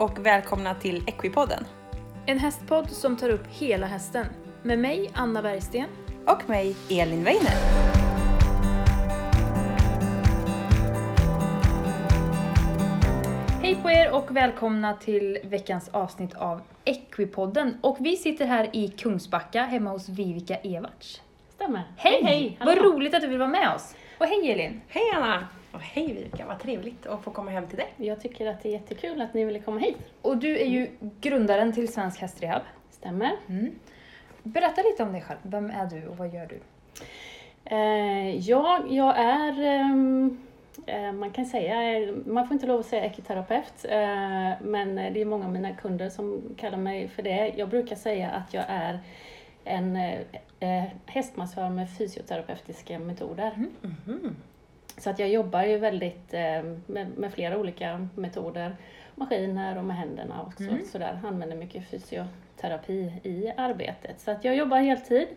och välkomna till Equipodden. En hästpodd som tar upp hela hästen. Med mig, Anna Bergsten. Och mig, Elin Weiner. Hej på er och välkomna till veckans avsnitt av Equipodden. Och vi sitter här i Kungsbacka hemma hos Vivica Everts. Stämmer. Hej! hej. Vad roligt att du vill vara med oss. Och hej Elin! Hej Anna! Och hej Vivica, vad trevligt att få komma hem till dig. Jag tycker att det är jättekul att ni ville komma hit. Och du är ju grundaren till Svensk Hästrehab. Stämmer. Mm. Berätta lite om dig själv. Vem är du och vad gör du? Eh, ja, jag är, ehm, eh, man kan säga, man får inte lov att säga ekoterapeut, eh, men det är många av mina kunder som kallar mig för det. Jag brukar säga att jag är en eh, eh, hästmassör med fysioterapeutiska metoder. Mhm. Så att jag jobbar ju väldigt eh, med, med flera olika metoder, maskiner och med händerna också. Mm. Sådär, använder mycket fysioterapi i arbetet. Så att jag jobbar heltid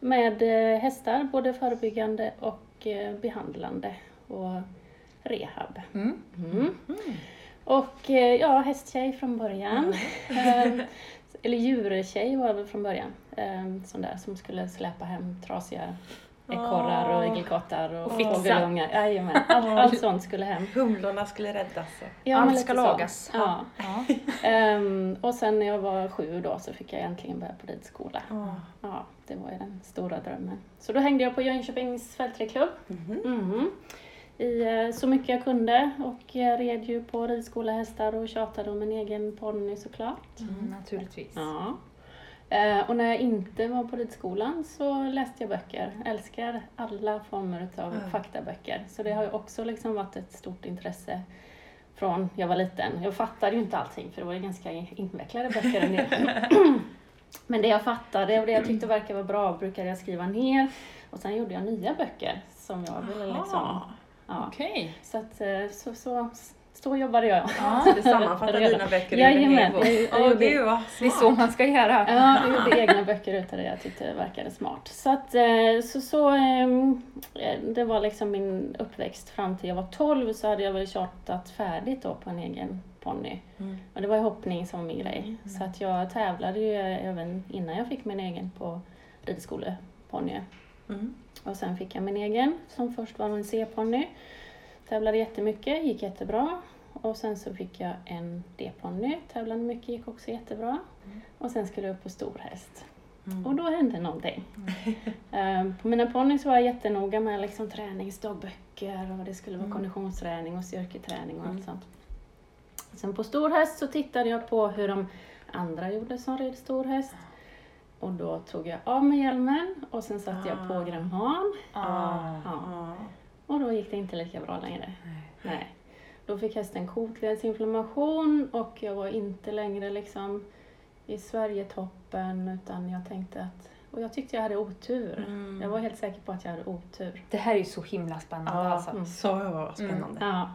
med eh, hästar, både förebyggande och eh, behandlande och rehab. Mm. Mm. Och eh, ja, hästtjej från början. Eh, Eller djurtjej var jag väl från början. Eh, Sån där som skulle släpa hem trasiga ekorrar och igelkottar och, fågelungar. Jajamän, allt, allt sånt skulle hem. Humlorna skulle räddas. Ja, Allt ska lagas. Ja. Ja. Ehm, och sen när jag var sju då så fick jag äntligen börja på ridskola. Åh. Ja, det var ju den stora drömmen. Så då hängde jag på Jönköpings fältridklubb. Mhm. Mhm. I eh, så mycket jag kunde och jag red ju på ridskolehästar och tjatade om en egen ponny såklart. Mm, naturligtvis. Ja. Eh, och när jag inte var på ridskolan så läste jag böcker. Älskar alla former av Ja. faktaböcker. Så det har ju också liksom varit ett stort intresse från jag var liten. Jag fattade ju inte allting för det var ju ganska invecklade böcker en del. Men det jag fattade och det jag tyckte verkade vara bra brukade jag skriva ner. Och sen gjorde jag nya böcker som jag ville liksom... Ja. Så, att, eh, så, så, så jobbade jag. Ja. Så du sammanfattar dina böcker ur en Jajamän, hel bok? gjorde, gud vad Det är så man ska göra. Ja, jag gjorde egna böcker utav det jag tyckte det verkade smart. Så att, eh, så, så ehm, eh, det var liksom min uppväxt fram till jag var 12 så hade jag väl tjatat färdigt då på en egen ponny. Mm. Och det var hoppning som var min grej. Så att jag tävlade ju även innan jag fick min egen på ridskoleponny. Mm. Och sen fick jag min egen som först var en C-ponny. Tävlade jättemycket, gick jättebra. Och sen så fick jag en D-ponny, tävlade mycket, gick också jättebra. Och sen skulle jag upp på stor häst. Mm. Och då hände någonting. Ehm, på mina ponnyer så var jag jättenoga med liksom träningsdagböcker och det skulle vara Mm. konditionsträning och styrketräning och Mm. allt sånt. Sen på stor häst så tittade jag på hur de andra gjorde som red stor häst. Och då tog jag av mig hjälmen och sen satte jag Ah. på gramhan. Ah. Ja. Ah. Och då gick det inte lika bra längre. Nej. Nej. Då fick hästen kotledsinflammation och jag var inte längre liksom i Sverigetoppen utan jag tänkte att, och jag tyckte jag hade otur. Mm. Jag var helt säker på att jag hade otur. Det här är ju så himla spännande Ja, alltså. så spännande. Ja.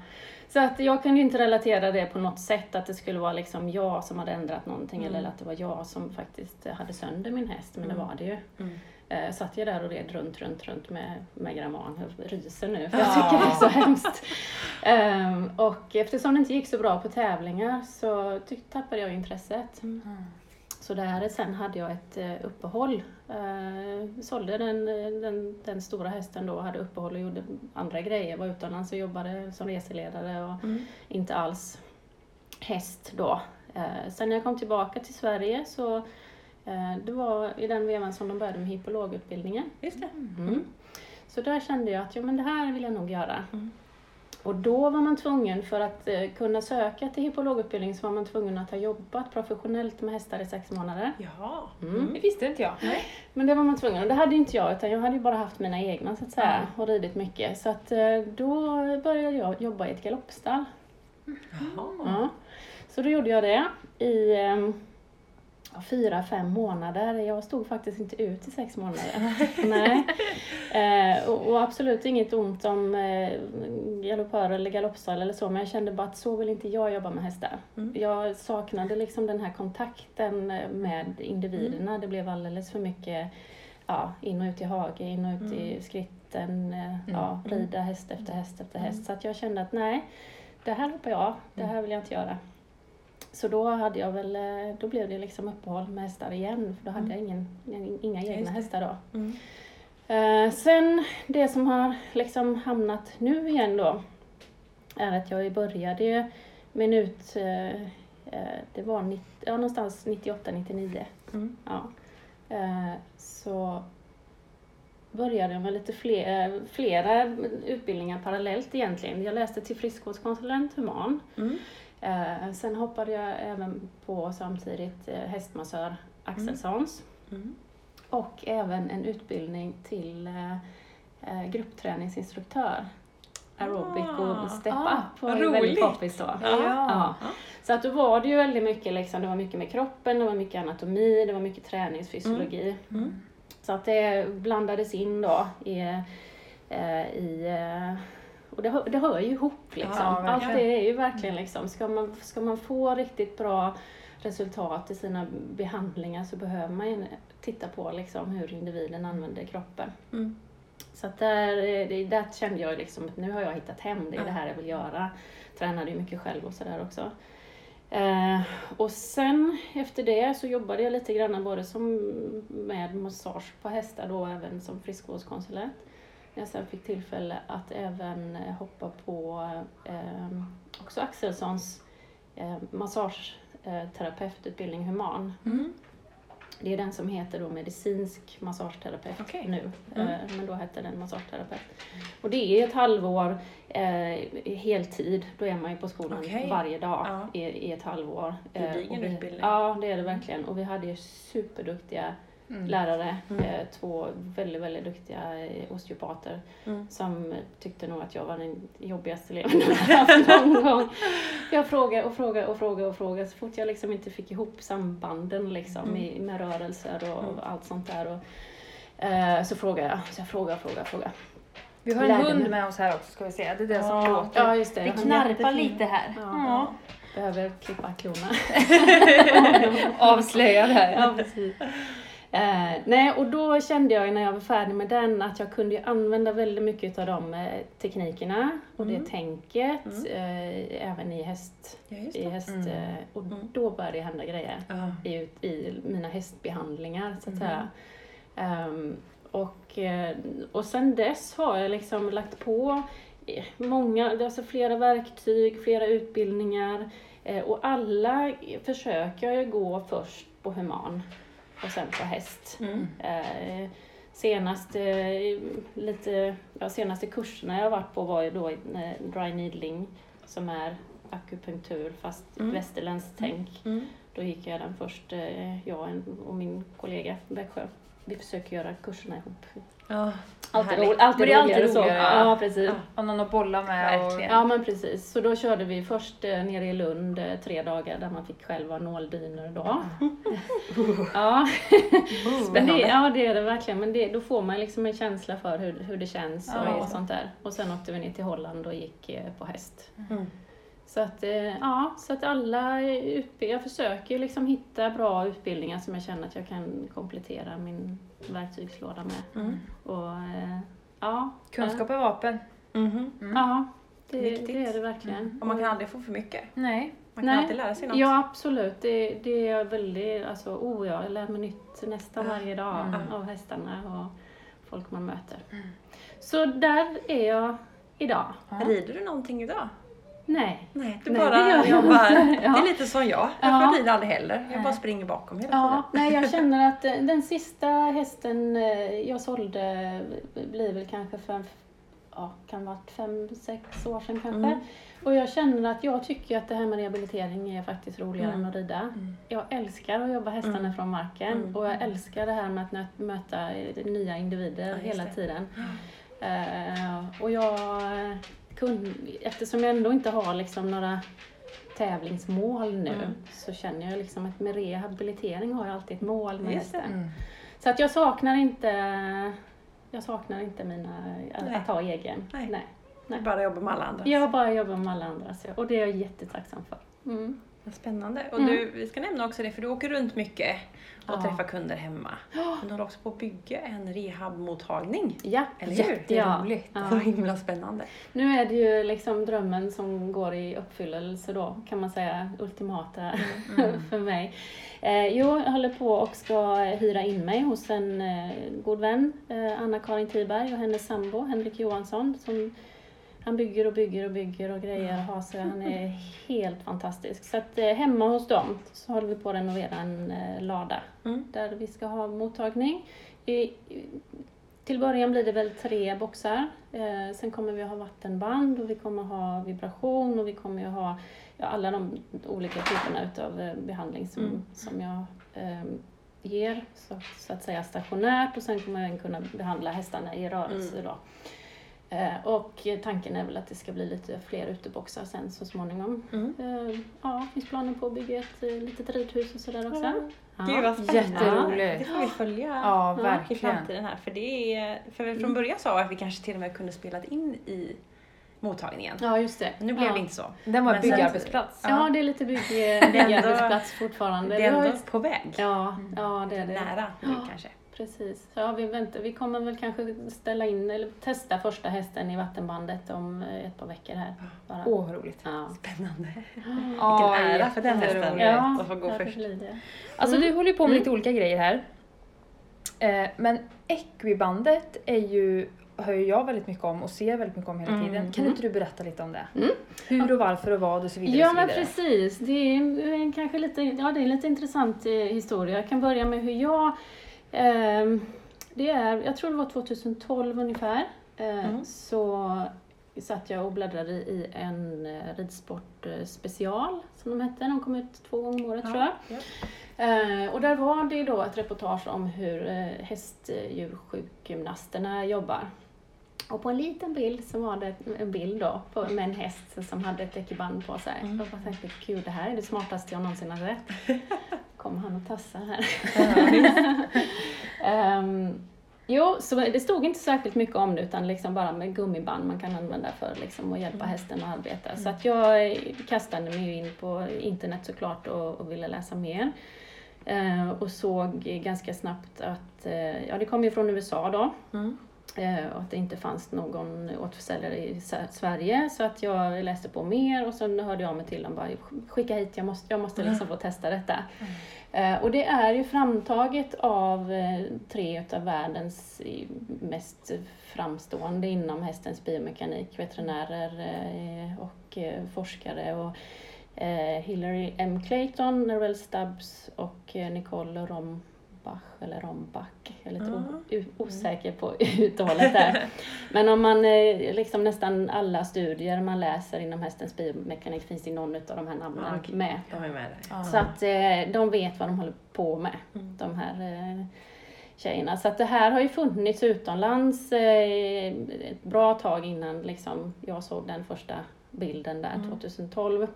Så att jag kunde inte relatera det på något sätt, att det skulle vara liksom jag som hade ändrat någonting Mm. eller att det var jag som faktiskt hade sönder min häst, men Mm. det var det ju. Mm. Eh, satt jag där och red runt, runt, runt med, med gramman. Jag ryser nu för Ja. jag tycker det är så hemskt. Ehm, och eftersom det inte gick så bra på tävlingar så tappade jag intresset. Mm. Så där sen hade jag ett eh, uppehåll. Eh, sålde den, den, den stora hästen då, hade uppehåll och gjorde andra grejer. Var utomlands och jobbade som reseledare och Mm. inte alls häst då. Eh, sen när jag kom tillbaka till Sverige så eh, det var i den vevan som de började med hippologutbildningen. Just. Mm. Så där kände jag att ja, men det här vill jag nog göra. Mm. Och då var man tvungen, för att eh, kunna söka till hippologutbildning, så var man tvungen att ha jobbat professionellt med hästar i sex månader. Jaha. Mm. Det visste inte jag. Men det var man tvungen, och det hade inte jag, utan jag hade ju bara haft mina egna så att säga, och ridit mycket. Så att eh, då började jag jobba i ett galoppstall. Jaha. Ja. Så då gjorde jag det i eh, ja, fyra, fem månader. Jag stod faktiskt inte ut i sex månader. Nej. Eh, och, och absolut inget ont om eh, galoppör eller galoppstall eller så, men jag kände bara att så vill inte jag jobba med hästar. Mm. Jag saknade liksom den här kontakten med individerna. Det blev alldeles för mycket ja, in och ut i hage, in och ut i skritten, eh, ja, rida häst efter häst efter häst. Så att jag kände att nej, det här hoppar jag av, det här vill jag inte göra. Så då hade jag väl, eh, då blev det liksom uppehåll med hästar igen för då hade jag ingen, inga Just egna det. hästar då. Mm. Eh, sen det som har liksom hamnat nu igen då är att jag började min ut, eh, eh, det var 90, ja, någonstans 98-99. Mm. Ja. Eh, så började jag med lite fler, flera utbildningar parallellt egentligen. Jag läste till friskvårdskonsulent human. Mm. Eh, sen hoppade jag även på samtidigt eh, hästmassör Axelssons. Mm. Och även en utbildning till eh, eh, gruppträningsinstruktör. Aerobic Ah, och step ah, up var ju väldigt roligt. poppis då. Ja. Ja. Så att då var det ju väldigt mycket, liksom, det var mycket med kroppen, det var mycket anatomi, det var mycket träningsfysiologi. Mm. Så att det blandades in då i, eh, i eh, och det, hör- det hör ju ihop liksom. Ja. Allt det är ju verkligen liksom, ska man, ska man få riktigt bra resultat i sina behandlingar så behöver man ju titta på liksom hur individen använder kroppen. Mm. Så att där, eh, där kände jag liksom att nu har jag hittat hem, det är det här jag vill göra. Tränade ju mycket själv och sådär också. Eh, och sen efter det så jobbade jag lite grann både som med massage på hästar då även som friskvårdskonsulent. När jag sen fick tillfälle att även eh, hoppa på eh, också Axelssons eh, massageterapeututbildning human. Mm. Det är den som heter då medicinsk massageterapeut Okej. nu, Mm. eh, men då hette den massageterapeut. Och det är ett halvår eh, heltid, då är man ju på skolan Okej. varje dag Ja. i, i ett halvår. Gedigen utbildning. Ja, det är det verkligen. Och vi hade ju superduktiga Mm. lärare, Mm. eh, två väldigt, väldigt duktiga eh, osteopater Mm. som tyckte nog att jag var den jobbigaste eleven de hade haft någon gång. Jag frågade och frågade och frågade och frågade så fort jag liksom inte fick ihop sambanden liksom Mm. i, med rörelser och Mm. allt sånt där. Och, eh, så frågade jag, så jag frågade, frågade, frågade. Vi har en Lärde hund med oss här också ska vi se. Det är det som Ja. låter. Ja, just det. det knarpar lite här. Ja, Ja. Behöver klippa klorna. Avslöja det här. Ja, precis. Eh, nej, och då kände jag när jag var färdig med den att jag kunde använda väldigt mycket av de eh, teknikerna och Mm. det tänket Mm. eh, även i häst. Ja, I häst Mm. eh, och Mm. då började det hända grejer Ja. i, i mina hästbehandlingar så att Mm. säga. Ehm, och, eh, och sen dess har jag liksom lagt på många, alltså flera verktyg, flera utbildningar och alla försöker jag gå först på human och sen på häst. Mm. Eh, senaste, lite, ja, senaste kurserna jag har varit på var ju då eh, dry needling som är akupunktur fast Mm. västerländskt tänk. Mm. Då gick jag den först, eh, jag och min kollega Växjö. Vi försöker göra kurserna ihop. Ja, Alltid, härligt. ro, alltid Men det är alltid roligare så. roligare, Ja, ja. precis. Ja. Har någon att bolla med. Och... Ja men precis, så då körde vi först eh, nere i Lund eh, tre dagar där man fick själv ha nåldynor då. ja. Men det, Spännande. ja det är det verkligen, men det, då får man liksom en känsla för hur, hur det känns Ja, och, och sånt där. Och sen åkte vi ner till Holland och gick eh, på häst. Mm. Så att, eh, ja, så att alla utbildningar, jag försöker liksom hitta bra utbildningar som jag känner att jag kan komplettera min verktygslåda med. Mm. Och, eh, ja, Kunskap är vapen. Mhm. Mm. ja det, det är det verkligen. Mm. Och man kan aldrig få för mycket. Nej. Man kan Nej. alltid lära sig något. Ja absolut, det, det är väldigt, alltså oh ja, jag lär mig nytt nästan Ja. varje dag Mm. av hästarna och folk man möter. Mm. Så där är jag idag. Ja. Rider du någonting idag? Nej. Nej, du Nej, bara det jobbar. Ja. Det är lite som jag. Jag Ja. får rida aldrig heller. Jag Nej. bara springer bakom hela Ja, nej jag känner att eh, den sista hästen eh, jag sålde blir väl kanske för, ja, kan vara fem, sex år sedan kanske. Mm. Och jag känner att jag tycker att det här med rehabilitering är faktiskt roligare Mm. än att rida. Mm. Jag älskar att jobba hästarna Mm. från marken Mm. och jag älskar det här med att möta nya individer Ja, hela det. tiden. Eh, och jag kun, eftersom jag ändå inte har liksom några tävlingsmål nu Mm. så känner jag liksom att med rehabilitering har jag alltid ett mål med hästen. Mm. Så att jag saknar inte jag saknar inte mina, att, Nej. att ha egen. Nej. Nej. Du bara jobbar med alla andra. Jag bara jobbar med alla andra så, och det är jag jättetacksam för. Mm. Spännande. Och Mm. du, vi ska nämna också det, för du åker runt mycket och Ja. träffar kunder hemma. Men du håller också på att bygga en rehabmottagning. Ja, Eller hur? Jätteroligt. Ja. Så himla spännande. Nu är det ju liksom drömmen som går i uppfyllelse då, kan man säga, ultimata för mig. Eh, jo, jag håller på och ska hyra in mig hos en eh, god vän, eh, Anna-Karin Tiberg och hennes sambo Henrik Johansson. Som, han bygger och bygger och bygger och grejer och har sig. Han är helt fantastisk. Så att eh, hemma hos dem så håller vi på att renovera en eh, lada Mm. där vi ska ha mottagning. I, till början blir det väl tre boxar. Eh, sen kommer vi ha vattenband och vi kommer ha vibration och vi kommer ha ja, alla de olika typerna utav eh, behandling som, Mm. som jag eh, ger så, så att säga stationärt och sen kommer jag även kunna behandla hästarna i rörelse Mm. då. Eh, och tanken är väl att det ska bli lite fler uteboxar sen så småningom. Mm. Eh, ja, finns planer på att bygga ett eh, litet ridhus och sådär också. Ja. Gud vad spännande. Jätteroligt. Det får vi följa Ja, i verkligen. framtiden här. För, det är, för vi från början sa vi att vi kanske till och med kunde spela in i mottagningen. Ja, just det. Men nu blev ja. det inte så. Den var sen- byggarbetsplats. Ja, det är lite bygg, byggarbetsplats fortfarande. Det är ändå på väg. Ja, ja, det är det. Nära nu Ja. kanske. Precis. Ja, vi, väntar. vi kommer väl kanske ställa in, eller testa första hästen i vattenbandet om eh, ett par veckor här. Åh, vad roligt. Ja. Spännande. Ja, Vilken ära för den hästen. Ja, att få gå först. Alltså Mm. du håller ju på med Mm. lite olika grejer här. Eh, men Equibandet är ju, hör jag väldigt mycket om och ser väldigt mycket om hela Mm. tiden. Kan Mm. inte du berätta lite om det? Mm. Hur och varför och vad och så vidare. Ja, så men vidare. precis. Det är en kanske lite, ja, det är en lite intressant eh, historia. Jag kan börja med hur jag... ehm, det är, jag tror det var 2012 ungefär. eh, Mm. Så satt jag och bläddrade i en eh, ridsport eh, special, som de hette. De kom ut två gånger om året tror jag. Ja. Och där var det då ett reportage om hur hästdjursjukgymnasterna jobbar. Och på en liten bild så var det en bild då på, med en häst som hade ett ekiband på sig. Mm. Och jag tänkte, gud det här är det smartaste jag någonsin har sett. Kommer han att tassa här? Ehm, jo, så det stod inte särskilt mycket om det utan liksom bara med gummiband man kan använda för liksom att hjälpa hästen att arbeta. Så att jag kastade mig in på internet såklart och, och ville läsa mer. Eh, och såg ganska snabbt att, eh, ja det kom ju från USA då, Mm. Eh, och att det inte fanns någon återförsäljare i Sverige. Så att jag läste på mer och sen hörde jag av mig till dem bara, skicka hit, jag måste, jag måste liksom få testa detta. Eh, och det är ju framtaget av eh, tre utav världens mest framstående inom hästens biomekanik, veterinärer och forskare. Och, Hillary M. Clayton, Narelle Stubbs och Nicole Rombach, eller Rombach, jag är lite u- osäker på uttalet där. Men om man, eh, liksom nästan alla studier man läser inom hästens biomekanik finns det i någon av de här namnen Ja, okej. med. Jag är med. Ja. Så att eh, de vet vad de håller på med, Mm. de här eh, tjejerna. Så att det här har ju funnits utomlands ett bra tag innan liksom, jag såg den första bilden där Mm. 2012.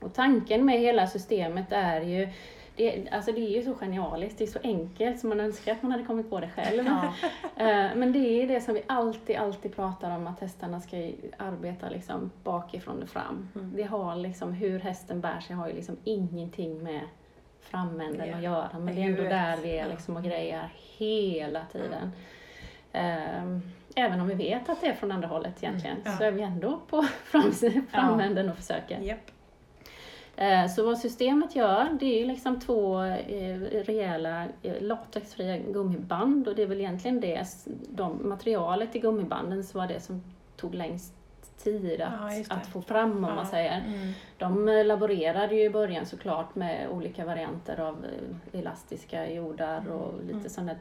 Och tanken med hela systemet är ju det, alltså det är ju så genialiskt, det är så enkelt så man önskar att man hade kommit på det själv. Ja. Eh, Men det är det som vi alltid, alltid pratar om, att hästarna ska arbeta liksom bakifrån och fram. Mm. Det har liksom, hur hästen bär sig har ju liksom ingenting med framänden Ja. att göra. Men det är ändå där vi är liksom och grejar hela tiden. Ehm, Även om vi vet att det är från andra hållet egentligen, Mm. Ja. så är vi ändå på fram, framänden och försöker. Japp. Eh, Så vad systemet gör, det är ju liksom två eh, rejäla eh, latexfria gummiband och det är väl egentligen det, de, materialet i gummibanden som var det som tog längst tid att, Ja, att få fram om Ja. man säger. Mm. De laborerade ju i början såklart med olika varianter av elastiska jordar och lite Mm. sådana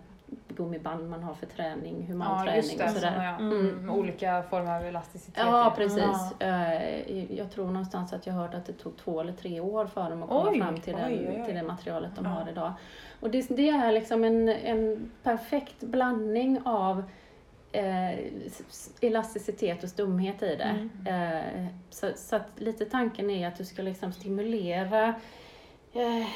gummiband man har för träning, Ja, human just träning och sådär. Ja. Mm. Med olika former av elasticitet. Ja, precis. Ja. Eh, Jag tror någonstans att jag hört att det tog två eller tre år för dem att komma Oj, fram till, den, oj, oj, oj. till det materialet de Ja. har idag. Och det, det är liksom en, en perfekt blandning av eh, elasticitet och stumhet i det. Eh, så, så att lite tanken är att du ska liksom stimulera eh,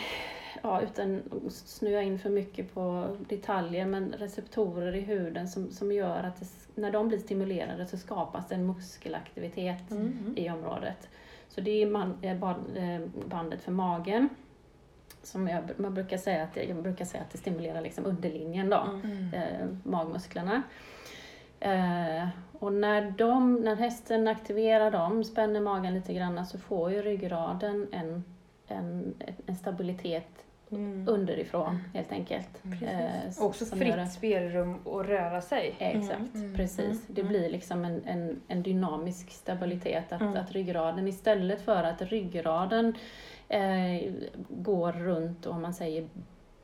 Ja, utan att snöa in för mycket på detaljer, men receptorer i huden som, som gör att det, när de blir stimulerade så skapas det en muskelaktivitet Mm. i området. Så det är man, eh, eh, bandet för magen. Som jag, man brukar säga att, jag brukar säga att det stimulerar liksom underlinjen då, Mm. eh, magmusklerna. Eh, och när, de, när hästen aktiverar dem, spänner magen lite grann, så får ju ryggraden en, en, en stabilitet Mm. underifrån helt enkelt. Precis. Eh, Också gör det- fritt spelrum att röra sig. Exakt, Mm. precis. Mm. Det Mm. blir liksom en, en, en dynamisk stabilitet. Att, Mm. att ryggraden, istället för att ryggraden eh, går runt och om man säger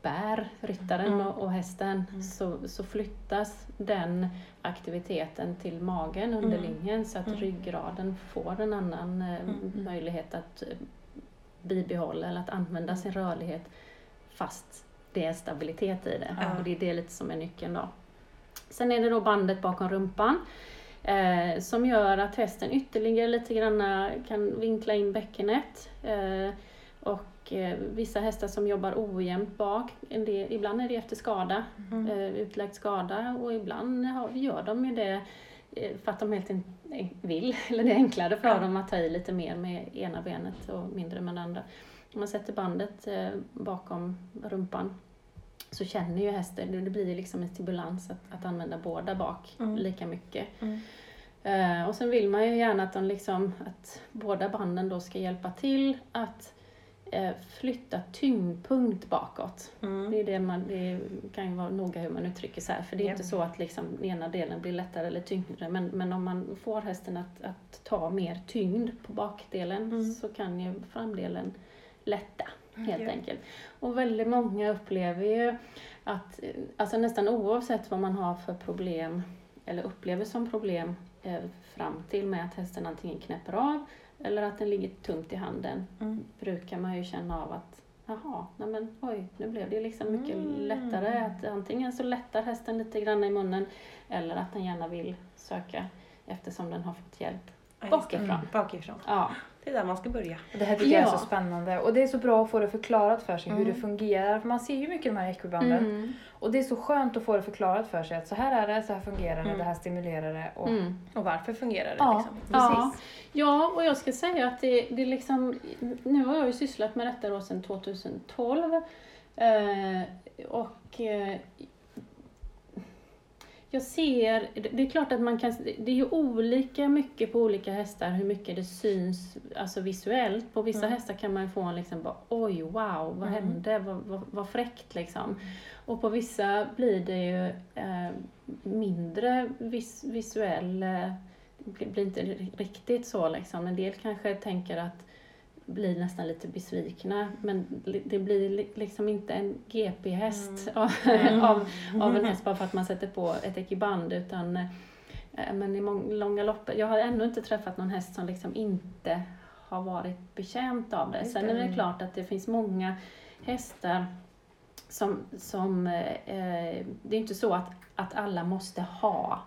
bär ryttaren Mm. och, och hästen, Mm. så, så flyttas den aktiviteten till magen under Mm. linjen så att Mm. ryggraden får en annan eh, Mm. möjlighet att eh, bibehålla eller att använda sin rörlighet fast det är stabilitet i det. Ja. Och det är det lite som är nyckeln då. Sen är det då bandet bakom rumpan eh, som gör att hästen ytterligare lite grann kan vinkla in bäckenet. Eh, och eh, vissa hästar som jobbar ojämnt bak, del, ibland är det efter skada, Mm. eh, utlagd skada och ibland har- gör de ju det för att de helt enkelt vill, eller det är enklare för Ja. dem att ta i lite mer med ena benet och mindre med det andra. Om man sätter bandet eh, bakom rumpan så känner ju hästen, det blir ju liksom en stimulans att, att använda båda bak Mm. lika mycket. Mm. Eh, och sen vill man ju gärna att, de liksom, att båda banden då ska hjälpa till att eh, flytta tyngdpunkt bakåt. Mm. Det, är det, man, det kan ju vara noga hur man uttrycker sig, för det är Ja. inte så att liksom ena delen blir lättare eller tyngre, men, men om man får hästen att, att ta mer tyngd på bakdelen Mm. så kan ju framdelen lätta helt Ja. enkelt. Och väldigt många upplever ju att, eh, alltså nästan oavsett vad man har för problem, eller upplever som problem eh, fram till med att hästen antingen knäpper av eller att den ligger tungt i handen, Mm. brukar man ju känna av att Jaha, nej men oj, nu blev det liksom mycket Mm. lättare. Att antingen så lättar hästen lite grann i munnen eller att den gärna vill söka eftersom den har fått hjälp. Bakifrån. Mm. Bakifrån. Ja, Det är där man ska börja. Det här tycker jag är Ja. så spännande och det är så bra att få det förklarat för sig hur Mm. det fungerar. För man ser ju mycket de här ekobanden mm. och det är så skönt att få det förklarat för sig att så här är det, så här fungerar det, Mm. det här stimulerar det. Och, Mm. Och varför fungerar det Ja, liksom? Ja. ja, och jag ska säga att det, det liksom, nu har jag ju sysslat med detta då sedan 2012. Eh, och eh, jag ser, det är klart att man kan, det är ju olika mycket på olika hästar hur mycket det syns alltså visuellt. På vissa Mm. hästar kan man få en liksom bara, oj wow, vad Mm. hände, vad, vad, vad fräckt liksom. Och på vissa blir det ju eh, mindre vis, visuell, eh, blir inte riktigt så liksom. En del kanske tänker att blir nästan lite besvikna men det blir li- liksom inte en GP-häst av, Mm. av, av en häst bara för att man sätter på ett ekiband utan eh, men i mång, långa lopp, jag har ännu inte träffat någon häst som liksom inte har varit betjänt av det. Sen är det Mm. klart att det finns många hästar som, som eh, eh, det är inte så att, att alla måste ha.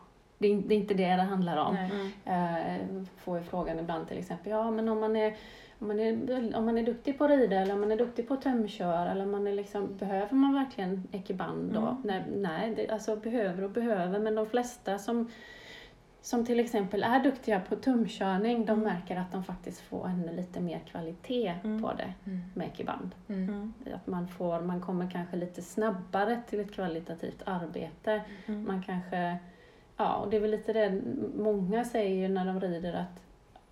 Det är, det är inte det det handlar om. Mm. Eh, får ju frågan ibland till exempel, ja men om man är om man, är, om man är duktig på att rida eller om man är duktig på att tömkör eller om man är liksom, behöver man verkligen ekiband då? Mm. Nej, nej det, alltså behöver och behöver men de flesta som, som till exempel är duktiga på tumkörning de Mm. märker att de faktiskt får ännu lite mer kvalitet Mm. på det Mm. med ekiband. Mm. Mm. Att man, får, man kommer kanske lite snabbare till ett kvalitativt arbete. Mm. Man kanske, ja och det är väl lite det många säger ju när de rider att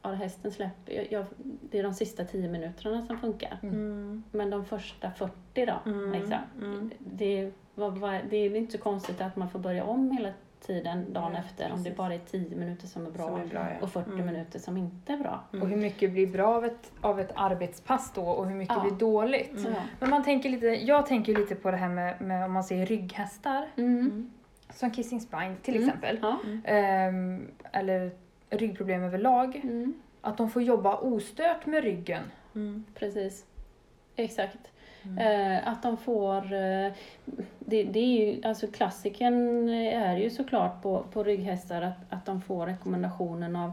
ja, hästen släpper, jag, jag, det är de sista tio minuterna som funkar. Mm. Men de första 40 då, Mm. liksom, Mm. det, vad, vad, det är inte så konstigt att man får börja om hela tiden dagen Ja, efter om det precis. bara är 10 minuter som är bra, Som är bra, ja. och 40 Mm. minuter som inte är bra. Mm. Och hur mycket blir bra av ett, av ett arbetspass då och hur mycket Ja. blir dåligt? Mm. Men man tänker lite, jag tänker lite på det här med, med om man säger rygghästar, Mm. Mm. Som Kissing Spine till Mm. exempel. Ja. Ehm, eller ryggproblem överlag. Mm. Att de får jobba ostört med ryggen. Mm. Precis. Exakt. Eh, att de får, eh, det, det är ju, alltså klassiken är ju såklart på, på rygghästar att, att de får rekommendationen av,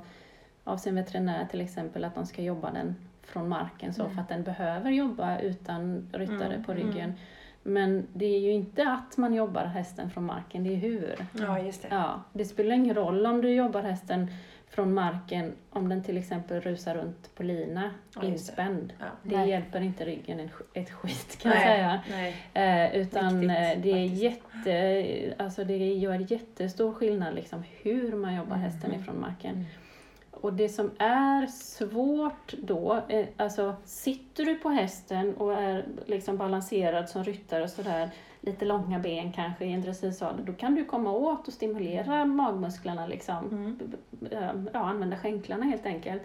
av sin veterinär till exempel att de ska jobba den från marken så Mm. för att den behöver jobba utan ryttare Mm, på ryggen. Men det är ju inte att man jobbar hästen från marken, det är hur. Ja, just det. Ja, det spelar ingen roll om du jobbar hästen från marken om den till exempel rusar runt på lina Ja, just det. inspänd. Ja. Det Nej. hjälper inte ryggen ett sk- ett skit kan jag Nej. säga. Nej. Eh, utan Viktigt, eh, det är faktiskt. jätte, alltså det gör jättestor skillnad liksom hur man jobbar Mm. hästen ifrån marken. Mm. Och det som är svårt då, eh, alltså sitter du på hästen och är liksom balanserad som ryttare och sådär, lite långa ben kanske i en dressyrsadel, då kan du komma åt och stimulera magmusklerna liksom. Mm. Eh, Ja, använda skänklarna helt enkelt.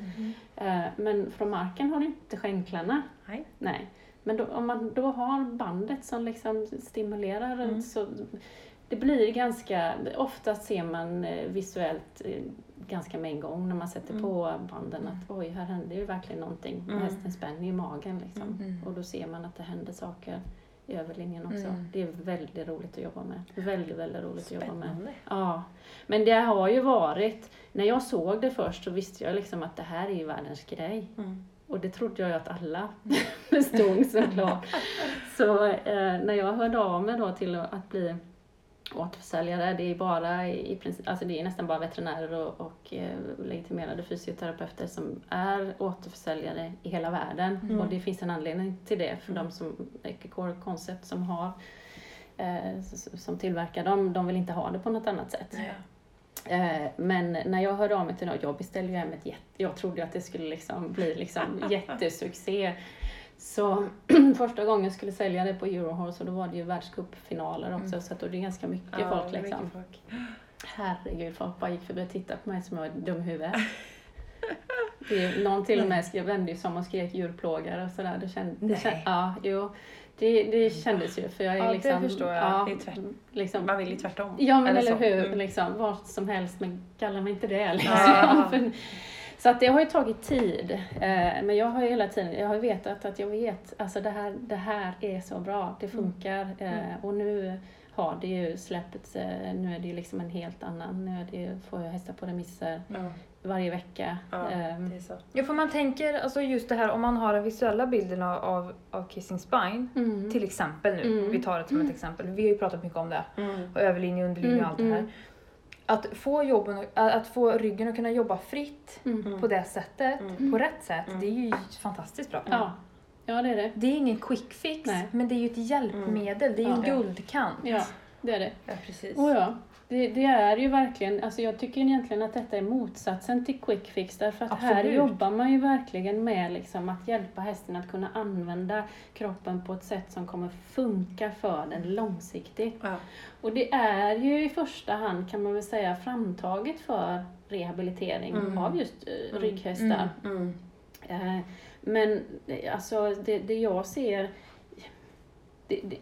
Mm. Men från marken har du inte skänklarna. Nej. Nej. Men då, om man då har bandet som liksom stimulerar Mm. så det blir ganska, oftast ser man visuellt ganska med en gång när man sätter Mm. på banden att oj, här händer ju verkligen någonting. Mm. Hästen spänner ju magen liksom. Mm. Och då ser man att det händer saker i överlinjen också. Mm. Det är väldigt roligt att jobba med. Väldigt, väldigt roligt att jobba med. Spännande. Ja, men det har ju varit, när jag såg det först så visste jag liksom att det här är ju världens grej. Mm. Och det trodde jag ju att alla förstod såklart. Så eh, när jag hörde av mig då till att bli återförsäljare, det är bara i princip, alltså det är nästan bara veterinärer och, och eh, legitimerade fysioterapeuter som är återförsäljare i hela världen. Mm. Och det finns en anledning till det för de som, Equicore Concept som har eh, som tillverkar dem, de vill inte ha det på något annat sätt. Nej. Eh, Men när jag hörde av mig till dem, jag beställde ju hem ett jätte, jag trodde att det skulle liksom bli liksom jättesuccé. Så första gången jag skulle sälja det på Eurohorse och då var det ju världscupfinaler också Mm. så att då är det ganska mycket Ja, folk liksom. mycket folk. Herregud, folk bara gick förbi och tittade på mig som jag var dum i huvudet. Det är, någon till och med skrev, vände ju som och skrek djurplågare och sådär. Det känd, det känd, ja, jo. Det, det kändes ju för jag är Ja, det liksom... förstår jag. Ja, Det är tvärt- liksom, Man vill ju tvärtom. Ja men eller, så. hur, Mm. liksom, vad som helst men kalla mig inte det liksom. Ja. Så att det har ju tagit tid. Eh, men jag har ju hela tiden, jag har vetat att jag vet, alltså det här, det här är så bra, det funkar. Eh, och nu har det ju släppts, eh, nu är det ju liksom en helt annan, nu är det ju, får jag hästar på remisser Ja. varje vecka. Ja, det är så. Ja, för man tänker alltså just det här om man har den visuella bilden av, av, Kissing Spine, mm. till exempel nu, Mm. vi tar det som ett exempel, vi har ju pratat mycket om det, Mm. och överlinje, underlinje och allt det här. Att få, jobben, att få ryggen att kunna jobba fritt Mm. på det sättet, Mm. på rätt sätt, Mm. det är ju fantastiskt bra. Ja. ja, det är det. Det är ingen quick fix, Nej. men det är ju ett hjälpmedel, det är ju en guldkant. Ja, det är det. Ja, precis. Oh ja. Det, det är ju verkligen, alltså jag tycker egentligen att detta är motsatsen till quick fix därför att här Absolut. jobbar man ju verkligen med liksom att hjälpa hästen att kunna använda kroppen på ett sätt som kommer funka för den långsiktigt. Ja. Och det är ju i första hand kan man väl säga framtaget för rehabilitering Mm. av just eh, Mm. rygghästar. Mm. Eh, Men eh, alltså det, det jag ser, det, det,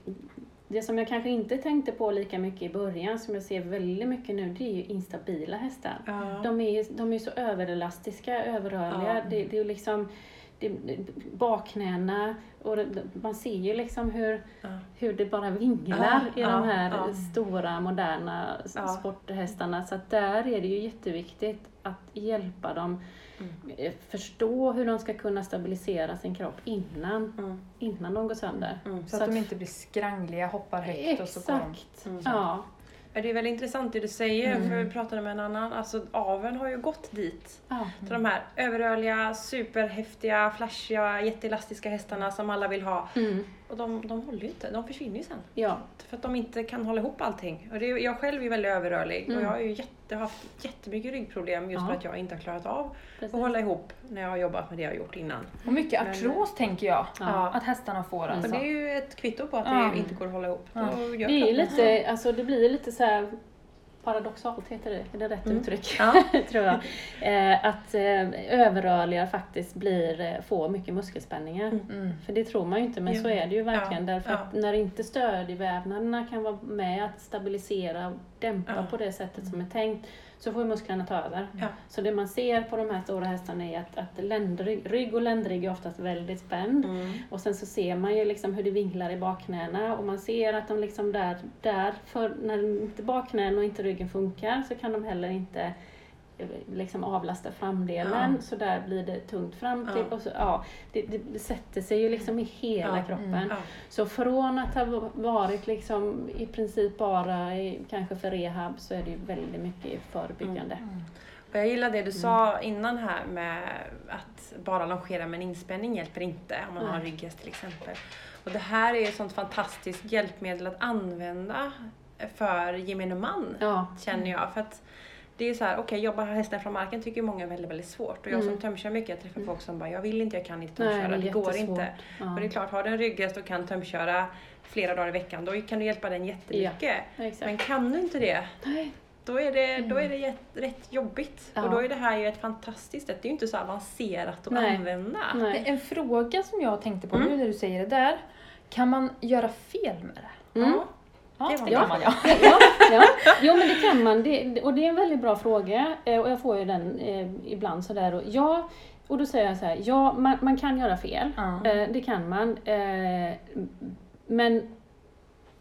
det som jag kanske inte tänkte på lika mycket i början, som jag ser väldigt mycket nu, det är ju instabila hästar. Ja. De är, de är så överelastiska, överrörliga. Ja. Det, det är ju liksom det, bakknäna och det, man ser ju liksom hur, Ja. hur det bara vinglar i de här stora moderna sporthästarna. Så att där är det ju jätteviktigt att hjälpa dem Mm. eh, förstå hur de ska kunna stabilisera sin kropp innan, Mm. innan de går sönder. Mm. Så att de inte blir skrangliga, hoppar högt och så går de. Exakt! Mm. Ja. Det är väldigt intressant det du säger, Mm. för vi pratade med en annan, alltså aveln har ju gått dit. ja. Till de här överrörliga, superhäftiga, flashiga, jätteelastiska hästarna som alla vill ha. Mm. Och de, de håller ju inte, de försvinner ju sen. ja. För att de inte kan hålla ihop allting. Och det jag själv är väldigt överrörlig och Mm. jag har ju jätte, haft jättemycket ryggproblem just Ja. för att jag inte har klarat av Precis. att hålla ihop när jag har jobbat med det jag har gjort innan. Och mycket Men- artros tänker jag, Ja. att hästarna får Mm. Och alltså. det är ju ett kvitto på att Ja. det inte går att hålla ihop. Det är lite, alltså det blir lite så här paradoxalt heter det, är det rätt Mm. uttryck? Ja. tror jag. Eh, att eh, överrörliga faktiskt blir, eh, får mycket muskelspänningar. Mm. För det tror man ju inte, men Ja. så är det ju verkligen. Ja, Därför att när inte stödjevävnaderna kan vara med att stabilisera och dämpa Ja. på det sättet som är tänkt, så får musklerna ta över. Ja. Så det man ser på de här stora hästarna är att, att ländrygg, rygg och ländrygg är oftast väldigt spänd. Mm. Och sen så ser man ju liksom hur det vinklar i bakknäna och man ser att de liksom där, där för när inte bakknän och inte ryggen funkar så kan de heller inte liksom avlasta framdelen Ja. så där blir det tungt fram till Ja. och så, ja, det, det, sätter sig ju liksom i hela Ja. kroppen. Mm. Så från att ha varit liksom i princip bara i, kanske för rehab så är det ju väldigt mycket förebyggande. Mm. Och jag gillar det du sa innan här med att bara longera med en inspänning hjälper inte om man har en rygghäst till exempel. Och det här är ett sånt fantastiskt hjälpmedel att använda för gemene man, Ja. känner jag. För att det är så här, okej, jobba hästen från marken tycker många är väldigt, väldigt svårt. Och jag som Mm. tömkörare mycket, jag träffar folk som bara, jag vill inte, jag kan inte Nej, tömköra, det det, är går inte. Ja. Och det är klart, har du en rygghäst och kan tömköra flera dagar i veckan, då kan du hjälpa den jättemycket. Exakt. Men kan du inte det, Nej. då är det, då är det jätt, rätt jobbigt. Ja. Och då är det här ju ett fantastiskt sätt. Det är ju inte så avancerat att Nej. använda. Nej. En fråga som jag tänkte på Mm. nu när du säger det där. Kan man göra fel med det? Mm. Ja. Ja, Det kan man ja. ja, ja. Jo men det kan man, det, och det är en väldigt bra fråga eh, och jag får ju den eh, ibland sådär. Och, ja, och då säger jag så här, ja man, man kan göra fel, Ja. eh, det kan man. Eh, men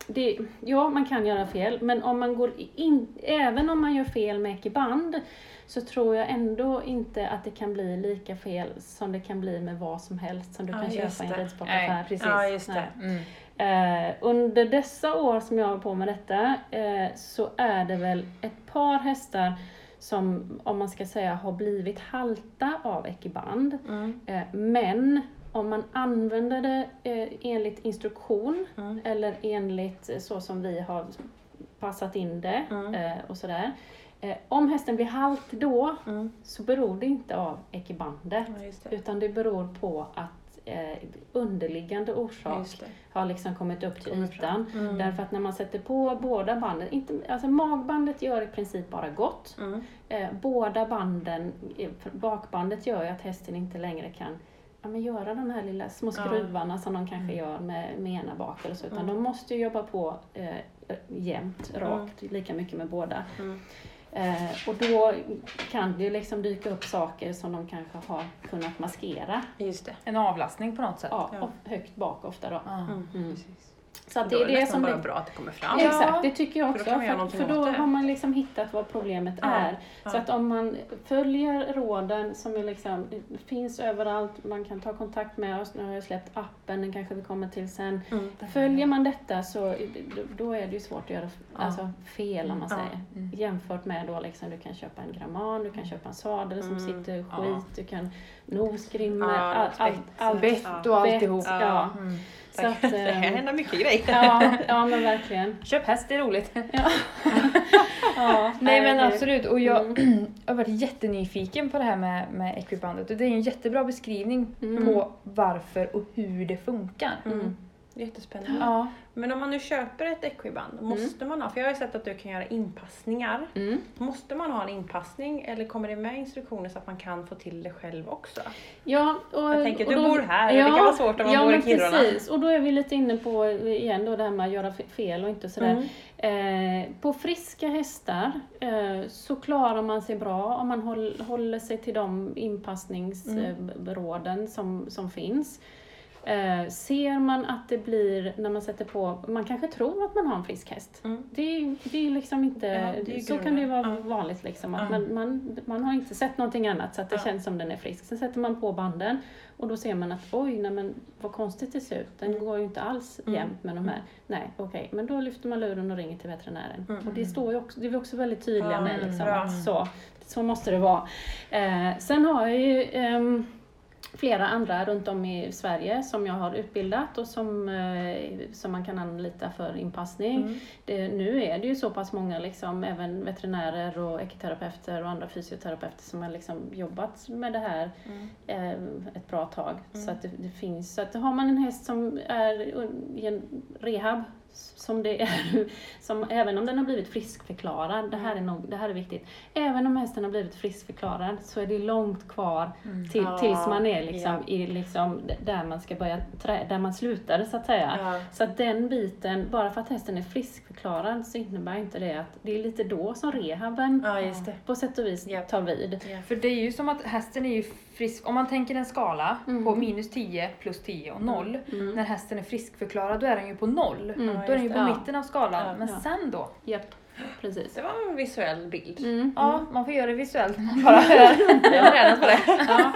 det, ja, man kan göra fel, men om man går in, även om man gör fel med ekiband så tror jag ändå inte att det kan bli lika fel som det kan bli med vad som helst som du Ja, kan köpa i en ridsportaffär. Precis. Ja, just det. Mm. Eh, under dessa år som jag har på med detta eh, så är det väl ett par hästar som, om man ska säga, har blivit halta av ekiband. Mm. Eh, men om man använder det eh, enligt instruktion Mm. eller enligt eh, så som vi har passat in det Mm. eh, och sådär. Om hästen blir halt då Mm. så beror det inte av ekibandet Ja, utan det beror på att eh, underliggande orsak har liksom kommit upp till Kommer ytan. Mm. Därför att när man sätter på båda banden, inte, alltså magbandet gör i princip bara gott. Mm. Eh, båda banden, eh, bakbandet gör ju att hästen inte längre kan ja, men göra de här lilla små skruvarna som de kanske gör med, med ena bak eller så. Utan Mm. de måste ju jobba på eh, jämnt, rakt, lika mycket med båda. Eh, och då kan det ju liksom dyka upp saker som de kanske har kunnat maskera. Just det. En avlastning på något sätt. Ja, Ja. och högt bak ofta då. Ja, Mm. Så att Då det är är det nästan som bara det, bra att det kommer fram. Ja. Exakt, det tycker jag För då också. För, någonting för då har man liksom hittat vad problemet Ja, är. ja. Så att om man följer råden som är liksom, finns överallt, man kan ta kontakt med oss, nu har jag släppt appen, den kanske vi kommer till sen. Mm. Följer man detta så då- då är det ju svårt att göra Ja. alltså, fel om man Ja. säger. Mm. Jämfört med då liksom, du kan köpa en gramman, du kan köpa en sadel som Mm. sitter Ja. skit, du kan nosgrimmer, Ja, all, allt, allt. Bett och alltihop. Bett, ja. Mm. Så att, det eh, händer mycket grejer. ja, ja men verkligen. Köp häst, det är roligt. Ja, Nej men absolut, och jag Mm. har varit jättenyfiken på det här med, med equipandet och det är en jättebra beskrivning Mm. på varför och hur det funkar. Mm. Jättespännande. Ja. Men om man nu köper ett equiband, måste man ha, för jag har ju sett att du kan göra inpassningar. Mm. Måste man ha en inpassning eller kommer det med instruktioner så att man kan få till det själv också? Ja, och, Jag tänker, och du bor här och det kan vara svårt om man ja, bor i Kiruna. precis. Och då är vi lite inne på igen då det här med att göra fel och inte sådär. Mm. Eh, på friska hästar eh, så klarar man sig bra om man håll, håller sig till de inpassningsråden som, som finns. Eh, ser man att det blir, när man sätter på, man kanske tror att man har en frisk häst. Mm. Det, är- det är liksom inte, Ja, är så kan det ju vara. Ja. vanligt liksom. Att Ja. man, man, man har inte sett någonting annat så att det Ja. känns som den är frisk. Sen sätter man på banden och då ser man att oj, nej men vad konstigt det ser ut. Den Mm. går ju inte alls Mm. jämnt med de här. Nej, okej, men då lyfter man luren och ringer till veterinären. Mm. Och det står ju också, det är vi också väldigt tydliga Ja, med mm, liksom, att så, så måste det vara. Eh, sen har jag ju ehm, flera andra runt om i Sverige som jag har utbildat och som, eh, som man kan anlita för inpassning. Mm. Det, nu är det ju så pass många, liksom, även veterinärer och ekiterapeuter och andra fysioterapeuter som har liksom jobbat med det här Mm. eh, ett bra tag. Mm. Så att det, det finns, så att har man en häst som är i en rehab, som det är, som, även om den har blivit friskförklarad, det här, är nog, det här är viktigt, även om hästen har blivit friskförklarad så är det långt kvar Mm. till, Ja, tills man är liksom, ja. i liksom, där man ska börja trä, där man slutade så att säga. Ja. Så att den biten, bara för att hästen är friskförklarad så innebär inte det att det är lite då som rehaben ja, just det. på sätt och vis tar vid. För det är ju som att hästen är ju frisk, om man tänker en skala Mm. på minus 10 plus 10 och 0. Mm. När hästen är friskförklarad då är den ju på 0. Mm. Då är den ju på Ja. mitten av skalan. Ja. Men Ja. sen då? Japp, precis. Det var en visuell bild. Mm. Ja, man får göra det visuellt när man bara hör. Jag har tränat på det. Ja.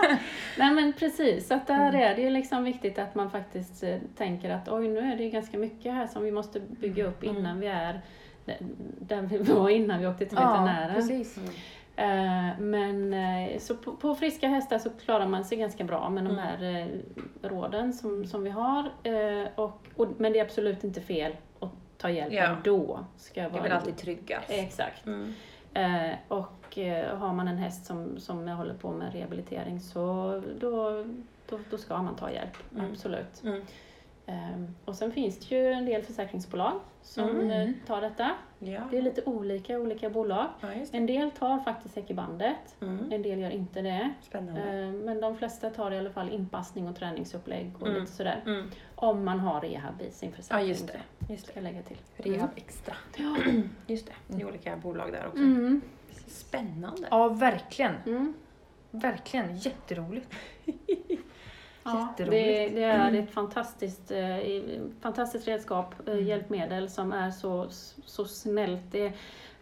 Nej men precis, så att där Mm. är det ju liksom viktigt att man faktiskt eh, tänker att oj nu är det ju ganska mycket här som vi måste bygga upp Mm. innan vi är där- vi var innan vi åkte till Ja, veterinären. precis. Mm. Eh, Men eh, så på, på friska hästar så klarar man sig ganska bra med de Mm. här eh, råden som, som vi har. Och, och, men det är absolut inte fel att ta hjälp Ja. ändå. Ska jag Det är vara- väl alltid tryggast. Exakt. Mm. Och har man en häst som, som håller på med rehabilitering så då, då, då ska man ta hjälp, Mm. absolut. Mm. Eh, och sen finns det ju en del försäkringsbolag som Mm. eh, tar detta. Ja. Det är lite olika olika bolag. ja, det. En del tar faktiskt Ekibandet, Mm. en del gör inte det. Spännande. Eh, men de flesta tar i alla fall inpassning och träningsupplägg och Mm. lite sådär. Mm. Om man har rehab i sin Ja, försäkring. just det. Just Ska jag lägga till. Rehab extra. Ja. Just det. Det är olika bolag där också. Mm. Spännande. Ja, verkligen. Mm. Verkligen. Jätteroligt. Ja, det, det är ett fantastiskt, eh, fantastiskt redskap, eh, Mm. hjälpmedel som är så, så snällt. Det,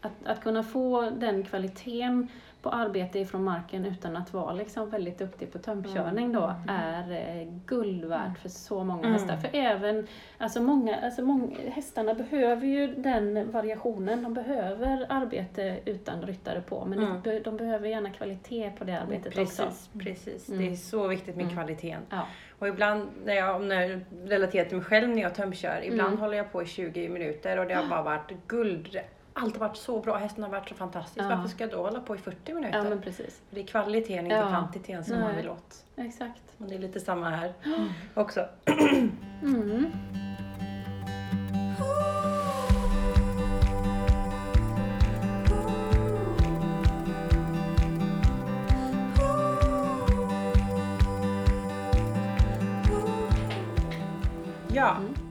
att, att kunna få den kvaliteten på arbete ifrån marken utan att vara liksom väldigt duktig på tömkörning då är eh, guld värt för så många Mm. hästar. För även, alltså många, alltså många, hästarna behöver ju den variationen. De behöver arbete utan ryttare på men Mm. de, de behöver gärna kvalitet på det arbetet också. Precis, precis. Mm. Det är så viktigt med Mm. kvaliteten. Ja. Och ibland, när jag, när jag relaterar till mig själv när jag tömkör, ibland Mm. håller jag på i 20 minuter och det har bara varit guld. Det har varit så bra, hästen har varit så fantastisk. Ja. Varför ska jag då hålla på i 40 minuter? ja, men precis. Det är kvaliteten, inte Ja. kvantiteten som man Nej. vill åt. Exakt. Och det är lite samma här också. Mm. Mm.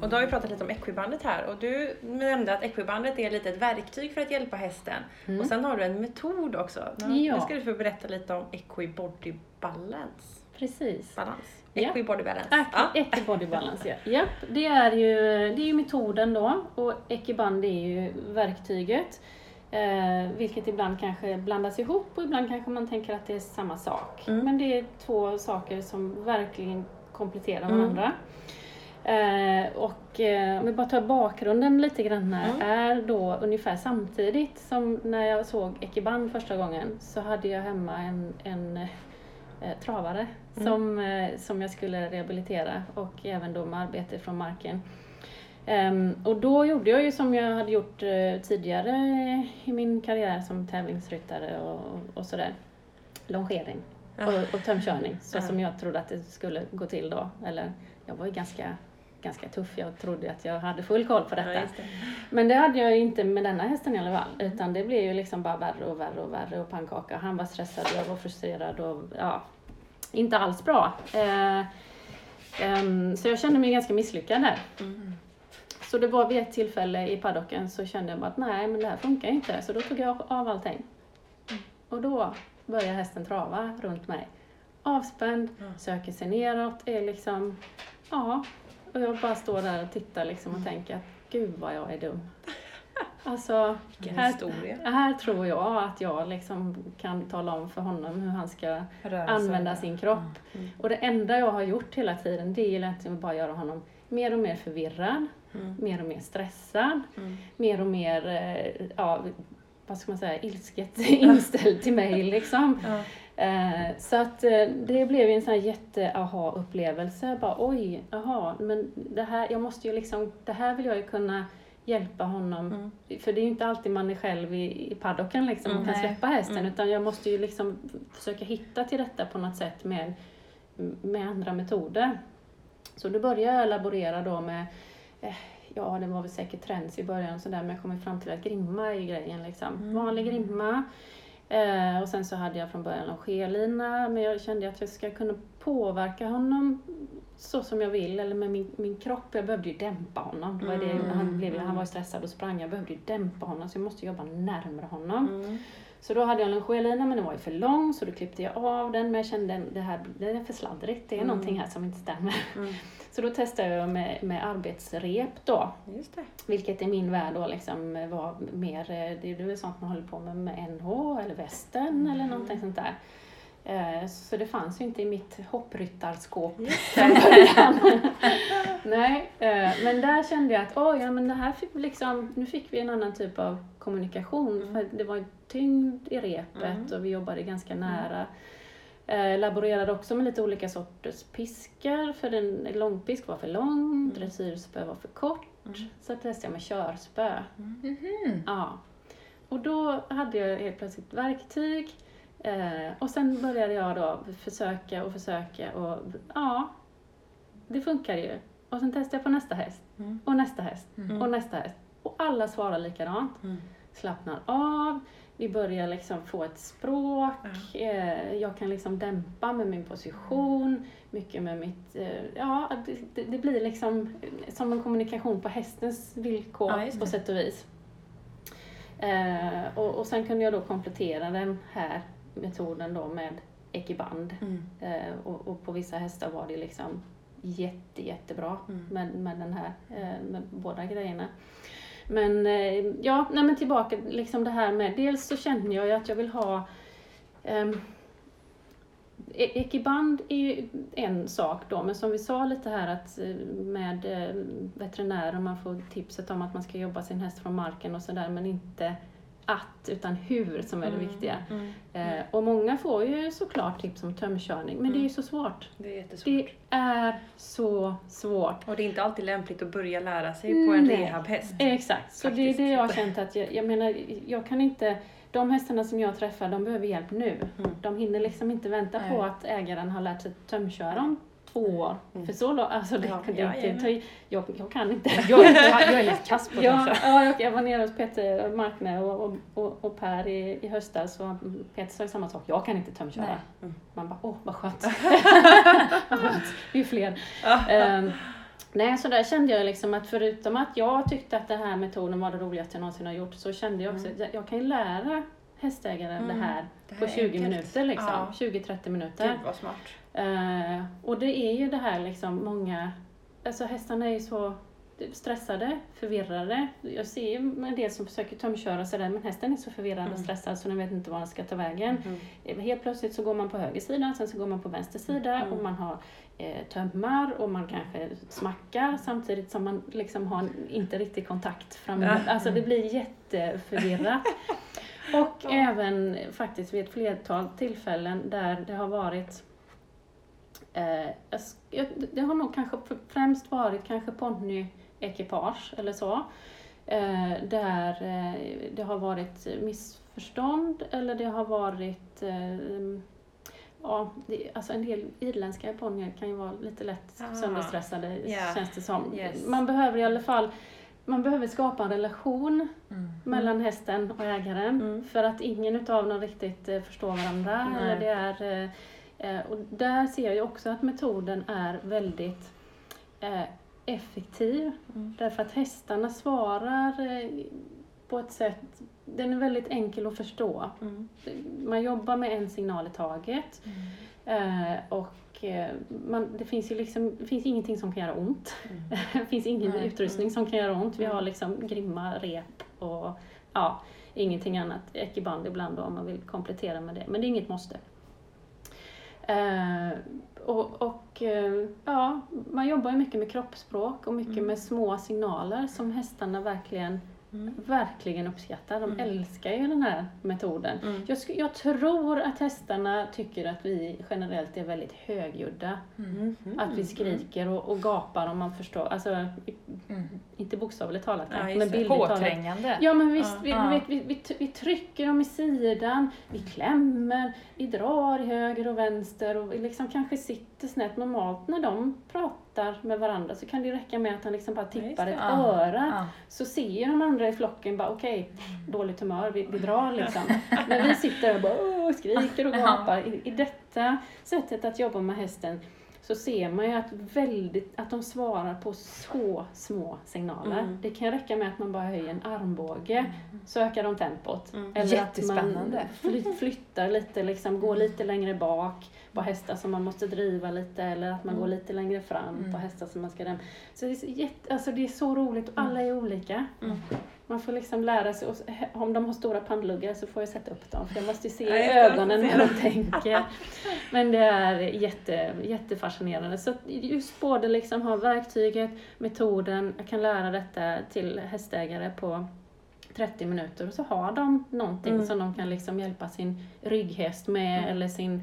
Och då har vi pratat lite om equibandet här och du nämnde att equibandet är lite ett verktyg för att hjälpa hästen. Mm. Och sen har du en metod också. Nu, Ja. nu ska du få berätta lite om equibody balance. Precis. balans. Ja. Equibody balance. Ja. Ecobody balance, ja. Japp, det är ju, det är ju metoden då och Eciband är ju verktyget. Eh, vilket ibland kanske blandas ihop och ibland kanske man tänker att det är samma sak. Mm. Men det är två saker som verkligen kompletterar Mm. Eh, och eh, om vi bara tar bakgrunden lite grann här, Mm. är då ungefär samtidigt som när jag såg Ekiband första gången så hade jag hemma en, en eh, travare Mm. som, eh, som jag skulle rehabilitera och även då med arbete från marken. Ehm, och då gjorde jag ju som jag hade gjort eh, tidigare i min karriär som tävlingsryttare och, och sådär. Longering och, och tömkörning, så Ja. som jag trodde att det skulle gå till då. Eller jag var ju ganska, ganska tuff, jag trodde att jag hade full koll på Ja, detta. just det. Men det hade jag inte med denna hästen i alla fall. Utan det blev ju liksom bara värre och värre och värre och pannkaka. Han var stressad, jag var frustrerad och ja, inte alls bra. Eh, ehm, så jag kände mig ganska misslyckad där. Mm. Så det var vid ett tillfälle i paddocken så kände jag bara att nej, men det här funkar inte. Så då tog jag av allting. Och då börjar hästen trava runt mig. Avspänd, Ja. söker sig neråt, är liksom, ja. Och jag bara står där och tittar liksom och tänker att gud vad jag är dum. Alltså, Vilken här, historia. här tror jag att jag liksom kan tala om för honom hur han ska använda sin kropp. Mm. Och det enda jag har gjort hela tiden det är egentligen bara göra honom mer och mer förvirrad, Mm. mer och mer stressad, Mm. mer och mer, eh, ja, vad ska man säga, ilsket inställd till mig liksom. Ja. Eh, så att eh, det blev en sån här jätte-aha-upplevelse. Bara oj, aha, men det här, jag måste ju liksom, det här vill jag ju kunna hjälpa honom. Mm. För det är ju inte alltid man är själv i, i paddocken liksom och Mm, kan nej. släppa hästen. Mm. Utan jag måste ju liksom försöka hitta till detta på något sätt med, med andra metoder. Så då började jag laborera då med, eh, ja det var väl säkert trends i början och sådär men jag kom fram till att grimma är grejen liksom. Mm. Vanlig grimma. Eh, och sen så hade jag från början en skelina men jag kände att jag ska kunna påverka honom så som jag vill eller med min, min kropp. Jag behövde ju dämpa honom. Det var det, Mm, han, blev, han mm. var stressad och sprang. Jag behövde ju dämpa honom så jag måste jobba närmare honom. Mm. Så då hade jag en skelina men den var ju för lång så då klippte jag av den men jag kände att det här det är för sladdrigt. Det är Mm. någonting här som inte stämmer. Mm. Så då testade jag med, med arbetsrep då. Vilket i min värld då liksom var mer, eh, det är väl sånt man håller på med med NH eller västen eller någonting sånt där. Eh, Så det fanns ju inte i mitt hoppryttarskåp. Nej, eh, men där kände jag att oj, ja, men det här fick liksom, nu fick vi en annan typ av kommunikation. Mm. För det var tyngd i repet Mm. och vi jobbade ganska nära. Eh, laborerade också med lite olika sorters piskar, för en långpisk var för lång, dressyrspö var för kort. Mm. Så testade jag med körspö. Mhm. Ja. Och då hade jag helt plötsligt verktyg. Eh, och sen började jag då försöka och försöka och ja, det funkar ju. Och sen testade jag på nästa häst Mm. och nästa häst Mm. och nästa häst. Och alla svarar likadant. Mm. Slappnar av, vi börjar liksom få ett språk, eh, jag kan liksom dämpa med min position, mycket med mitt, eh, ja det, det, blir liksom som en kommunikation på hästens villkor Ja, på sätt och vis. Eh, och, och sen kunde jag då komplettera den här metoden då med ekiband. Mm. Eh, och, och på vissa hästar var det liksom jätte, jättebra Mm. med, med den här, eh, med båda grejerna. Men eh, ja, nej men tillbaka liksom det här med, dels så känner jag ju att jag vill ha um, Ekiband är ju en sak då, men som vi sa lite här att eh, med eh, veterinärer man får tipset om att man ska jobba sin häst från marken och sådär, men inte att, utan hur som är det viktiga. Mm. Eh, och många får ju såklart tips om tömkörning, men det är ju så svårt. Det är jättesvårt. Det är så svårt. Och det är inte alltid lämpligt att börja lära sig på en Nej. rehabhäst. Exakt, så det är Faktiskt. det jag har känt att jag, jag menar, jag kan inte, de hästarna som jag träffar, de behöver hjälp nu. Mm. De hinner liksom inte vänta på Nej. att ägaren har lärt sig tömköra om två år. Mm. För så långt, alltså det, Ja, det, ja, det, tar, jag, jag kan inte. Jag, jag, jag är lite kass på Ja, det. ja, jag, jag var nere hos Peter Markne och, och, och, och Per i, i höstas och Peter sa samma sak, jag kan inte tömköra. Nej. Mm. Man bara, åh vad skönt. Det är fler. Ehm, nej, så där kände jag liksom att förutom att jag tyckte att den här metoden var det roligaste jag någonsin har gjort så kände jag också att jag, kan ju lära hästägare Mm. det här Det på är 20 enkelt. minuter liksom. Ja. 20-30 minuter. Gud vad smart. Eh, och det är ju det här liksom många, alltså hästarna är ju så stressade, förvirrade. Jag ser ju en del som försöker tömköra sådär men hästen är så förvirrad och Mm. stressad så den vet inte var den ska ta vägen. Mm. Eh, Helt plötsligt så går man på höger sida, sen så går man på vänster sida Mm. och man har eh, tömmar och man kanske smackar samtidigt som man liksom har en, inte riktig kontakt framme. Ja. Alltså det blir jätteförvirrat. och även faktiskt vid ett flertal tillfällen där det har varit eh, det har nog kanske främst varit kanske ponnyekipage eller så. Eh, där eh, det har varit missförstånd eller det har varit eh, Ja, det, alltså en del irländska ponnyer kan ju vara lite lätt Ah. sönderstressade Ja. känns det som. Yes. Man behöver i alla fall man behöver skapa en relation Mm. mellan hästen och ägaren Mm. för att ingen utav dem riktigt eh, förstår varandra. Nej. Eller det är, eh, och där ser jag också att metoden är väldigt eh, effektiv Mm. därför att hästarna svarar eh, på ett sätt, den är väldigt enkel att förstå. Mm. Man jobbar med en signal i taget Mm. eh, och eh, man, det finns ju liksom, det finns ingenting som kan göra ont. Mm. Det finns ingen utrustning som kan göra ont. Vi Mm. har liksom grymma rep och ja, ingenting annat. Ekiband ibland då om man vill komplettera med det, men det är inget måste. Eh, och och eh, ja, man jobbar ju mycket med kroppsspråk och mycket Mm. med små signaler som hästarna verkligen, Mm. verkligen uppskattar. De Mm. älskar ju den här metoden. Mm. Jag, jag tror att hästarna tycker att vi generellt är väldigt högljudda. Mm. Att vi skriker och, och gapar om man förstår. Alltså, Mm. inte bokstavligt talat Ja, kanske, men bildligt talat. Påträngande. Ja men visst, Ja. vi, Ja. vi, vi, vi trycker dem i sidan, vi klämmer, vi drar i höger och vänster och vi liksom kanske sitter snett. Normalt när de pratar med varandra så kan det räcka med att han liksom bara Ja, tippar det. ett Ja. öra. Ja. Så ser de andra i flocken bara okej, dåligt humör, vi, vi drar liksom. Men vi sitter och bara skriker och Ja. gapar. I, I detta sättet att jobba med hästen så ser man ju att, väldigt, att de svarar på så små signaler. Mm. Det kan räcka med att man bara höjer en armbåge, så ökar de tempot. Mm. Eller att man flyttar lite, liksom, går lite längre bak på hästar som man måste driva lite eller att man Mm. går lite längre fram Mm. på hästar som man ska dämpa. Så det är, jätte, alltså det är så roligt och alla är olika. Mm. Man får liksom lära sig, och om de har stora pannluggar så får jag sätta upp dem för jag måste ju se i ögonen när de tänker. Men det är jätte, jättefascinerande. Så just både liksom ha verktyget, metoden, jag kan lära detta till hästägare på 30 minuter och så har de någonting Mm. som de kan liksom hjälpa sin rygghäst med Mm. eller sin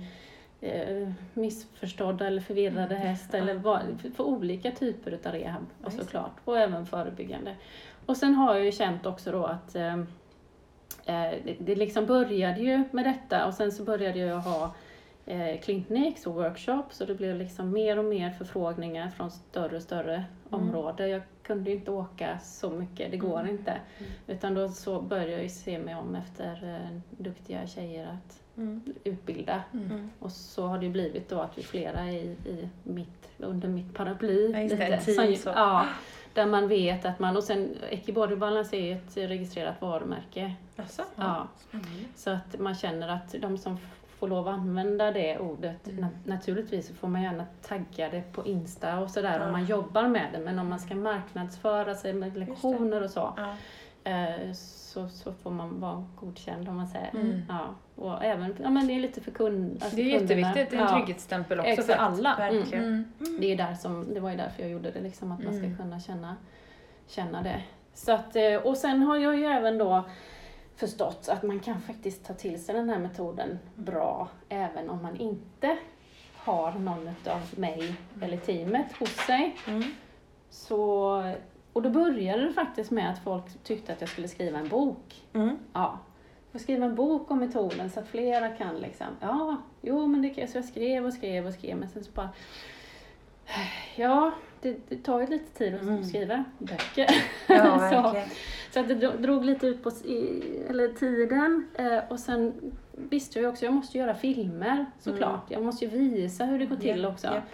eh, missförstådda eller förvirrade häst eller vad, för, för olika typer utav rehab det. såklart och även förebyggande. Och sen har jag ju känt också då att eh, eh, det, det liksom började ju med detta och sen så började jag ha eh, clinics och workshops och det blev liksom mer och mer förfrågningar från större och större områden. Jag kunde ju inte åka så mycket, det går Mm. inte. Mm. Utan då så började jag ju se mig om efter eh, duktiga tjejer att Mm. utbilda. Mm. Mm. Och så har det ju blivit då att vi flera i, i mitt, under mitt paraply. Ja, lite, som- så. Ja, där man vet att man, och sen Ecke Balance är ju ett registrerat varumärke. Ja. Spännande. Så att man känner att de som f- får lov att använda det ordet, Mm. na- naturligtvis får man gärna tagga det på Insta och sådär Ja. om man jobbar med det, men om man ska marknadsföra sig med lektioner och så, Ja. eh, så, så får man vara godkänd om man säger. Mm. Ja, och även, ja men det är lite för kund, alltså Det är kunderna. jätteviktigt, det är en trygghetsstämpel också Exakt. för alla. Verkligen. Mm. Det är där som, det var ju därför jag gjorde det, liksom, att man Mm. ska kunna känna, känna det. Så att, eh, och sen har jag ju även då förstått att man kan faktiskt ta till sig den här metoden bra även om man inte har någon av mig eller teamet hos sig. Mm. Så, och då började det faktiskt med att folk tyckte att jag skulle skriva en bok. Mm. Ja. Jag skriva en bok om metoden så att flera kan liksom, ja, jo men det kan jag. Så jag skrev och skrev och skrev men sen så bara, ja, det, det tar ju lite tid att Mm. skriva böcker. Ja, så, så att det dro- drog lite ut på eller tiden eh, och sen visste jag också, jag måste göra filmer såklart. Jag måste ju visa hur det går till Mm. Också. japp.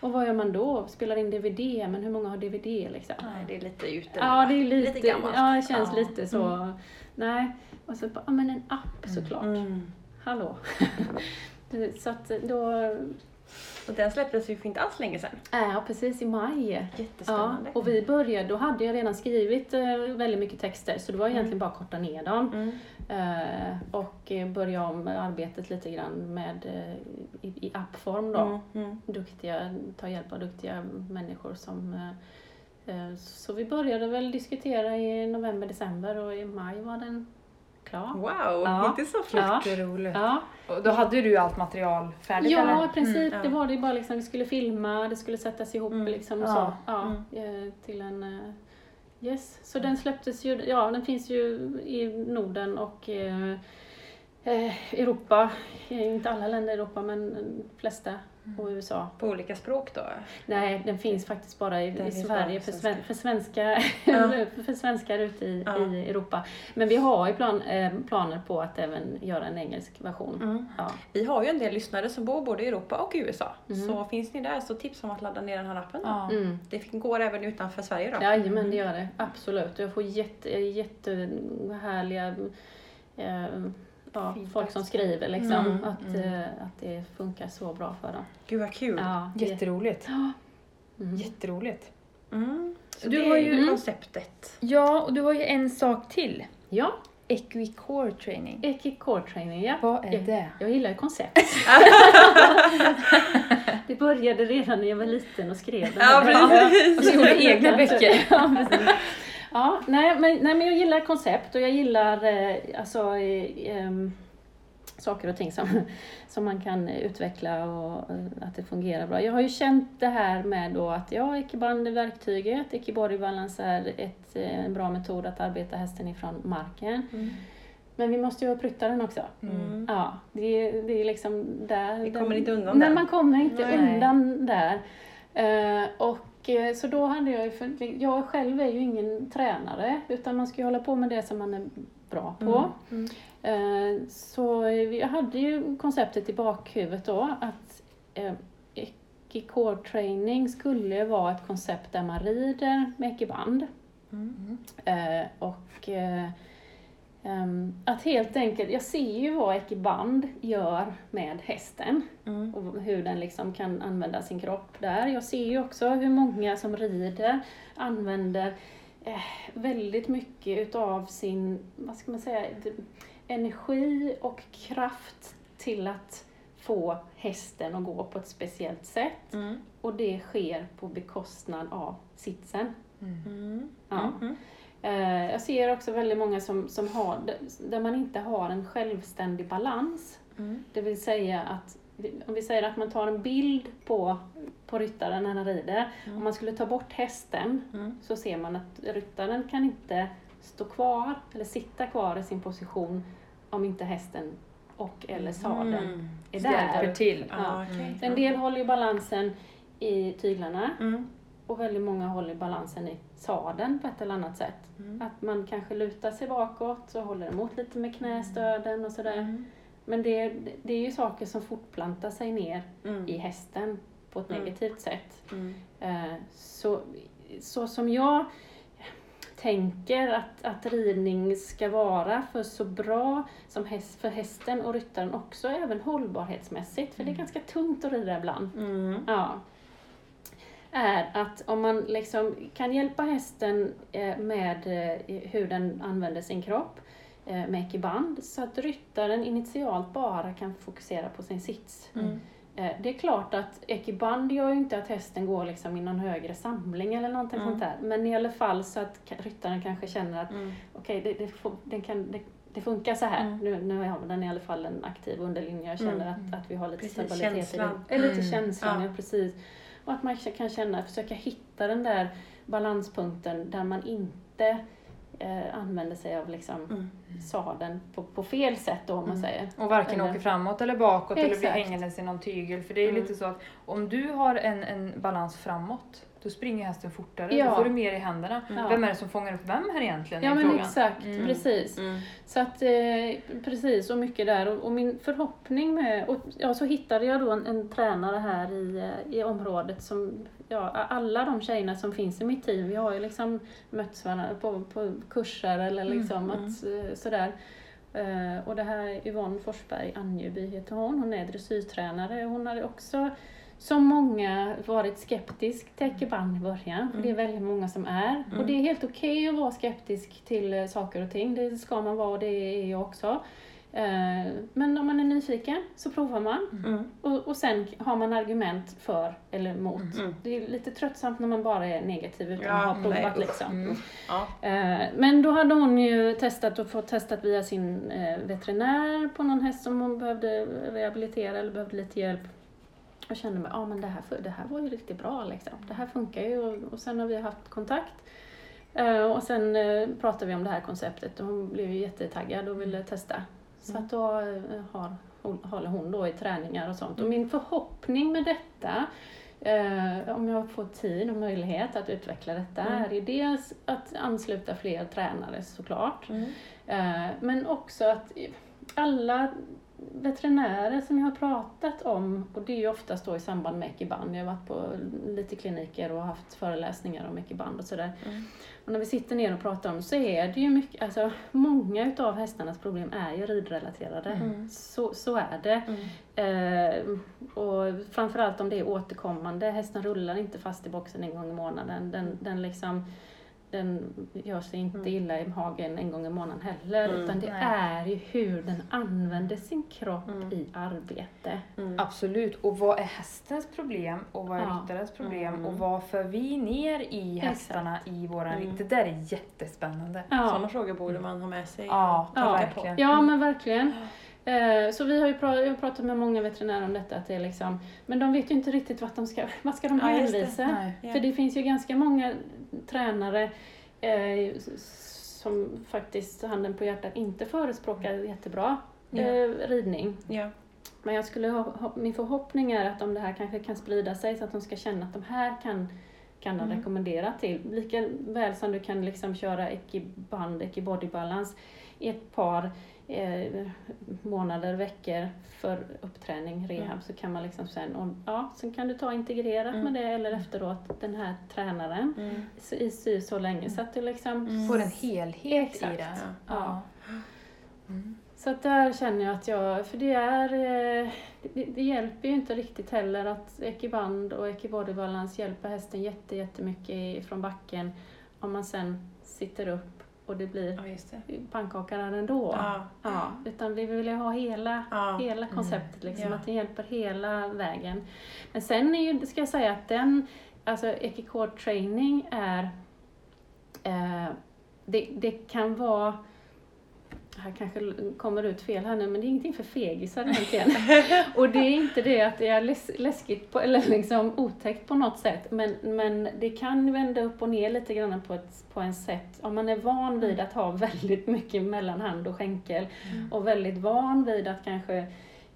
Och vad gör man då? Spelar in DVD, men hur många har DVD liksom? Nej, det är lite ute Ja, det är lite, Lite gammalt. Ja, det känns Ja. lite så. Nej. Och så bara, ja men en app Mm. såklart. Mm. Hallå. Så att då, Och den släpptes ju för inte alls länge sedan. ja precis i maj. Ja, Jättespännande. och vi började, då hade jag redan skrivit eh, väldigt mycket texter så det var egentligen Mm. bara att korta ner dem. Mm. Eh, och eh, börja om arbetet lite grann med eh, i, i appform då. Mm. Mm. Duktiga, ta hjälp av duktiga människor som eh, så vi började väl diskutera i november, december och i maj var den klar. Wow, Ja. inte så fort. Ja. Ja, Och då hade du allt material färdigt ja eller? i princip. Mm, Det var det bara liksom, vi skulle filma, det skulle sättas ihop Mm, liksom och ja, så. Ja, mm. eh, till en... eh, Yes, så den släpptes ju, ja den finns ju i Norden och eh, Europa. Eh, Inte alla länder i Europa men de flesta. Och USA. På olika språk då? Nej, den finns faktiskt bara i, i Sverige för, svenska. sven, för, svenska, Ja. för svenskar ute i, Ja. i Europa. Men vi har ju plan, eh, planer på att även göra en engelsk version. Mm. Ja. Vi har ju en del lyssnare som bor både i Europa och i USA. Mm. Så finns ni där så tips om att ladda ner den här appen. då. Mm. Det går även utanför Sverige då. Jajamän, det gör det. Absolut. Jag får jätte, jättehärliga eh, ja, folk som skriver liksom, Mm, att, mm. eh, att det funkar så bra för dem. Gud vad kul. Ja, Jätteroligt. Mm. Jätteroligt. Mm. Så Du har ju- Mm. konceptet. Ja, och du har ju en sak till. Ja, Equicore training. Eki Core Training, ja. Vad är Ja. det? Jag gillar koncept. det började redan när jag var liten och skrev den Ja, precis. Och så gjorde egna böcker. Ja, nej men, nej men jag gillar koncept och jag gillar eh, alltså, eh, ehm, saker och ting som, som man kan utveckla och eh, att det fungerar bra. Jag har ju känt det här med då att ja, Ekiband är verktyget, Ekibody Balance är ett, eh, en bra metod att arbeta hästen ifrån marken. Mm. Men vi måste ju prytta den också. Mm. Ja, det, är- det är liksom där. Vi den- kommer inte undan Nej, den. man kommer inte Nej. undan där. Eh, och så då hade jag jag själv är ju ingen tränare utan man ska ju hålla på med det som man är bra på. Mm. Eh, så jag hade ju konceptet i bakhuvudet då att eh, Core training skulle vara ett koncept där man rider med ekiband. Mm. Eh, och eh, att helt enkelt, jag ser ju vad ekiband gör med hästen Mm. och hur den liksom kan använda sin kropp där. Jag ser ju också hur många som rider använder eh, väldigt mycket utav sin, vad ska man säga, energi och kraft till att få hästen att gå på ett speciellt sätt. Mm. Och det sker på bekostnad av sitsen. Mm. Ja. Eh, Jag ser också väldigt många som, som har, där man inte har en självständig balans. Mm. Det vill säga att, om vi säger att man tar en bild på, på ryttaren när han rider. Mm. Om man skulle ta bort hästen Mm. så ser man att ryttaren kan inte stå kvar eller sitta kvar i sin position om inte hästen och eller sadeln Mm. är Hjälper där. till. Ja, okej. Så en del håller ju balansen i tyglarna Mm. och väldigt många håller balansen i sadeln på ett eller annat sätt. Mm. Att man kanske lutar sig bakåt och håller emot lite med knästöden och sådär. Mm. Men det, det är ju saker som fortplantar sig ner Mm. i hästen på ett Mm. negativt sätt. Mm. Eh, Så, så som jag tänker att, att ridning ska vara för så bra som häst, för hästen och ryttaren också, även hållbarhetsmässigt, för det är ganska tungt att rida ibland. Mm. Ja. Är att om man liksom kan hjälpa hästen eh, med eh, hur den använder sin kropp eh, med ekiband så att ryttaren initialt bara kan fokusera på sin sits. Mm. Det är klart att ekiband gör ju inte att hästen går liksom i någon högre samling eller någonting Mm. sånt där. Men i alla fall så att ryttaren kanske känner att Mm. okej, det, det, får- den kan, det, det funkar så här. Mm. Nu, nu har den i alla fall en aktiv underlinje. Jag känner Mm. att, att vi har lite Precis, stabilitet känslan. i det. Eller lite Mm. känslan, Ja. ja. precis. Och att man kan känna, försöka hitta den där balanspunkten där man inte eh, använder sig av liksom Mm. sadeln på, på fel sätt då om man Mm. säger. Och varken Eller- åker framåt eller bakåt eller blir Exakt. hängandes i någon tygel. För det är Mm. lite så att om du har en, en balans framåt, då springer hästen fortare. Ja. Då får du mer i händerna. Ja. Vem är det som fångar upp vem här egentligen? Ja men frågan. exakt, Mm. precis. Mm. Så att, eh, precis, och mycket där. Och, och min förhoppning med, och ja, så hittade jag då en, en tränare här i, eh, i området som, ja, alla de tjejerna som finns i mitt team, vi har ju liksom mötts varandra på, på kurser eller liksom Mm, att, eh, sådär. Eh, och det här är Yvonne Forsberg Anjeby heter hon, hon är dressyrtränare. Hon hade också som många varit skeptisk till ekiband i början, för det är väldigt många som är. Och det är helt okej att vara skeptisk till eh, saker och ting, det ska man vara och det är jag också. Eh, Men om man är nyfiken så provar man Mm. och, och sen har man argument för eller emot. Mm. Det är lite tröttsamt när man bara är negativ utan Ja, att ha nej, provat usch. liksom. Mm. Ja. Eh, Men då hade hon ju testat och fått testat via sin veterinär på någon häst som hon behövde rehabilitera eller behövde lite hjälp. Och kände mig, ja men det här, det här var ju riktigt bra liksom. Det här funkar ju och, och sen har vi haft kontakt. Eh, Och sen eh, pratade vi om det här konceptet och hon blev ju jättetaggad och ville testa. Så att då eh, har, håller hon då i träningar och sånt. Och min förhoppning med detta om jag får tid och möjlighet att utveckla detta Mm. är dels att ansluta fler tränare såklart. Mm. Men också att alla veterinärer som jag har pratat om, och det är ju oftast då i samband med ekiband, jag har varit på lite kliniker och haft föreläsningar om ekiband och sådär. Mm. Och när vi sitter ner och pratar om så är det ju mycket, alltså många utav hästarnas problem är ju ridrelaterade. Mm. Så, så är det. Mm. Eh, och framförallt om det är återkommande. Hästen rullar inte fast i boxen en gång i månaden. Den, den, liksom, den gör sig inte Mm. illa i magen en gång i månaden heller. Mm. Utan det Nej. är ju hur den använder sin kropp Mm. i arbete. Mm. Absolut. Och vad är hästens problem och vad är Ja. ryttarens problem Mm. och vad för vi ner i Exakt. hästarna i våran Mm. Det där är jättespännande. Sådana Ja, frågor borde man ha med sig. Ja, Ja. verkligen. ja men verkligen. Eh, Så vi har ju pra- jag har pratat med många veterinärer om detta, att det är liksom, men de vet ju inte riktigt vart de ska, vad ska de Ja, det. hänvisa? Nej. Ja. För det finns ju ganska många tränare eh, som faktiskt, handen på hjärtat, inte förespråkar jättebra eh, ridning. Ja. Men jag skulle ha, ha, min förhoppning är att om det här kanske kan sprida sig så att de ska känna att de här kan, kan de Mm. rekommendera till. Lika väl som du kan liksom köra ekiband, ekibodybalans i ett par eh, månader, veckor för uppträning, rehab, Mm. så kan man liksom sen, och, ja, sen kan du ta integrerat Mm. med det eller efteråt den här tränaren Mm. så- i sy så länge så att du liksom Mm. Får en helhet Exakt. i det. Ja. Ja. Mm. Så att där känner jag att jag, för det är, eh, det, det hjälper ju inte riktigt heller att ekiband och ekibodybalans hjälper hästen jätte, jättemycket från backen om man sen sitter upp och det blir Ja, just det. pannkaka där ändå. Ja. Ja, utan vi vill ju ha hela, Ja. hela konceptet, liksom, Ja. att det hjälper hela vägen. Men sen är ju, ska jag säga att den, alltså Ekicore training är, eh, det, det kan vara här kanske kommer ut fel här nu, men det är ingenting för fegisar egentligen. och det är inte det att det är läs läskigt på, eller liksom otäckt på något sätt, men, men det kan vända upp och ner lite grann på ett, på en sätt. Om man är van vid att ha väldigt mycket mellan hand och skänkel och väldigt van vid att kanske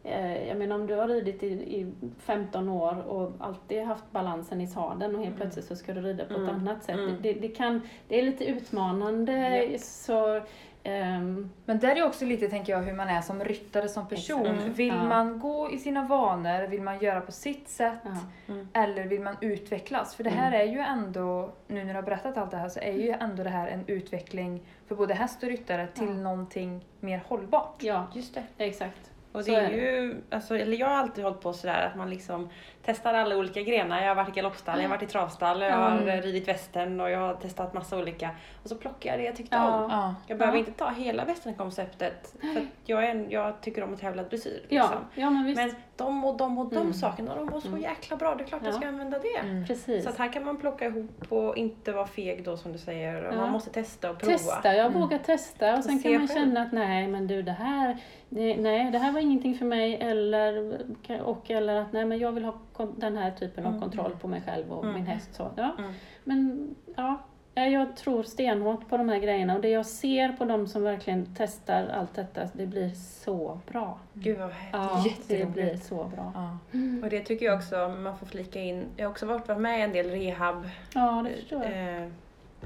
eh, jag menar om du har ridit i, i 15 år och alltid haft balansen i sadeln och helt plötsligt så ska du rida på ett Mm. annat sätt. Mm. Det, det, kan, det är lite utmanande Ja. så ehm, Men där är också lite, tänker jag, hur man är som ryttare, som person. Mm. Vill Ja. man gå i sina vanor, vill man göra på sitt sätt, ja. Mm. eller vill man utvecklas? För det här är ju ändå, nu när du har berättat allt det här, så är ju ändå det här en utveckling för både häst och ryttare till Ja. någonting mer hållbart. ja, Just det. exakt. Och Så det är är det. ju, alltså, eller jag har alltid hållit på sådär att man liksom testar alla olika grenar. Jag har varit i galoppstall, jag har varit i travstall, jag har Mm. ridit västern och jag har testat massa olika. Och så plockar jag det jag tyckte Ja. om. Ja. Jag behöver Ja. inte ta hela västernkonceptet för att jag, är en, jag tycker om att tävla dressyr. Liksom. ja men visst. Men de och de och de Mm. sakerna, de var så Mm. jäkla bra. Det är klart jag Ja. ska använda det. Mm. Precis. Så att här kan man plocka ihop och inte vara feg då som du säger. Man måste testa och prova. Testa, jag Mm. vågar testa och Och sen se kan man själv. känna att nej men du det här, nej, det här var ingenting för mig eller, och eller att nej men jag vill ha den här typen av Mm. kontroll på mig själv och Mm. min häst. Så, ja. Mm. Men ja, jag tror stenhårt på de här grejerna och det jag ser på de som verkligen testar allt detta, det blir så bra. Gud vad. Ja, det blir så bra. Ja. Och det tycker jag också man får flika in. Jag har också varit med i en del rehab, Ja, det förstår jag. eh,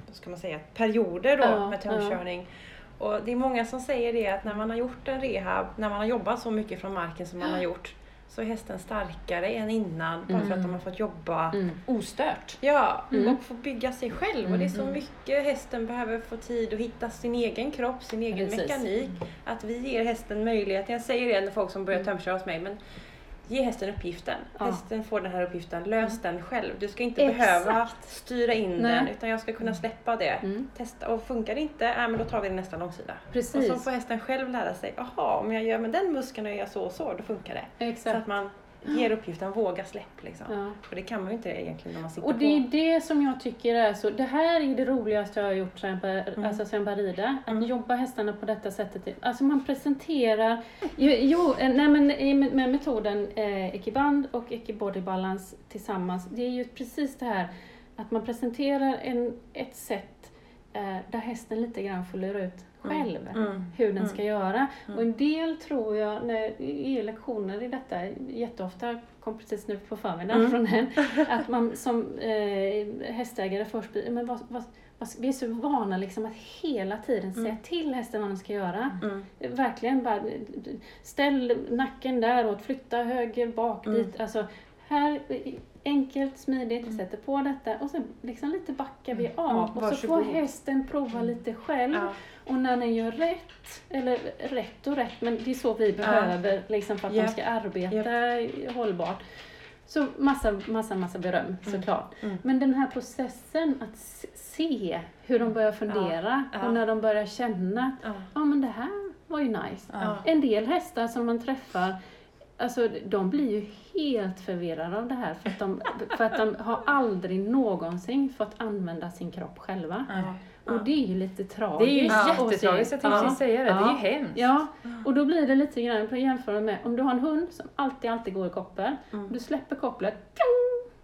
vad ska man säga, perioder då Ja, med tömkörning. Och det är många som säger det att när man har gjort en rehab, när man har jobbat så mycket från marken som man har gjort, så är hästen starkare än innan bara för att Mm. de har fått jobba Mm. Ostört. Ja, Mm. och få bygga sig själv. Och det är så Mm. mycket hästen behöver få tid att hitta sin egen kropp, sin egen Precis. mekanik. Att vi ger hästen möjlighet. Jag säger det när folk som börjar Mm. tömköra hos mig, men ge hästen uppgiften. Ja. Hästen får den här uppgiften, lös den själv. Du ska inte Exakt. behöva styra in Nej. den, utan jag ska kunna släppa det. Mm. Testa, och funkar det inte, äh, men då tar vi nästa långsida. Och Precis, så får hästen själv lära sig, jaha, om jag gör med den muskeln och jag gör så och så, då funkar det. Så exakt. att man ger uppgiften, våga släpp liksom. Ja. Och det kan man ju inte egentligen när man sitter Och det är på. det som jag tycker är så, det här är det roligaste jag har gjort sen Mm. alltså sen jag började rida. Att Mm. jobba hästarna på detta sättet. Alltså man presenterar, jo, jo eh, nej men med, metoden eh, Ekiband och Ekibody Balance tillsammans, det är ju precis det här att man presenterar en, ett sätt eh, där hästen lite grann får lura ut. Själv Mm. hur den Mm. ska göra. Mm. Och en del tror jag, när ger lektioner i detta, jätteofta, kom precis nu på förmiddagen Mm. från en, att man som eh, hästägare först men vad, vad, vi är så vana liksom att hela tiden säga Mm. till hästen vad den ska göra. Mm. Verkligen bara, ställ nacken däråt, flytta höger, bak, Mm. dit. Alltså, här, enkelt, smidigt, Mm. sätter på detta och sen liksom lite backar vi Mm. av. Mm, Och så får hästen prova lite själv. Ja. Och när den gör rätt, eller rätt och rätt, men det är så vi behöver liksom för att Japp. de ska arbeta hållbart. Så massa, massa, massa beröm såklart. Mm. Men den här processen att se hur de börjar fundera Ja. och när de börjar känna Ja. ja men det här var ju nice. Ja. En del hästar som man träffar, alltså de blir ju helt förvirrade av det här för att de, för att de har aldrig någonsin fått använda sin kropp själva. Och det är ju lite Det tragiskt. är ju jättetragiskt, jag tänkte precis säga det. Det är ju hemskt. Ja, och då blir det lite grann på jämförelse med om du har en hund som alltid, alltid går i koppel. Mm. Du släpper kopplet,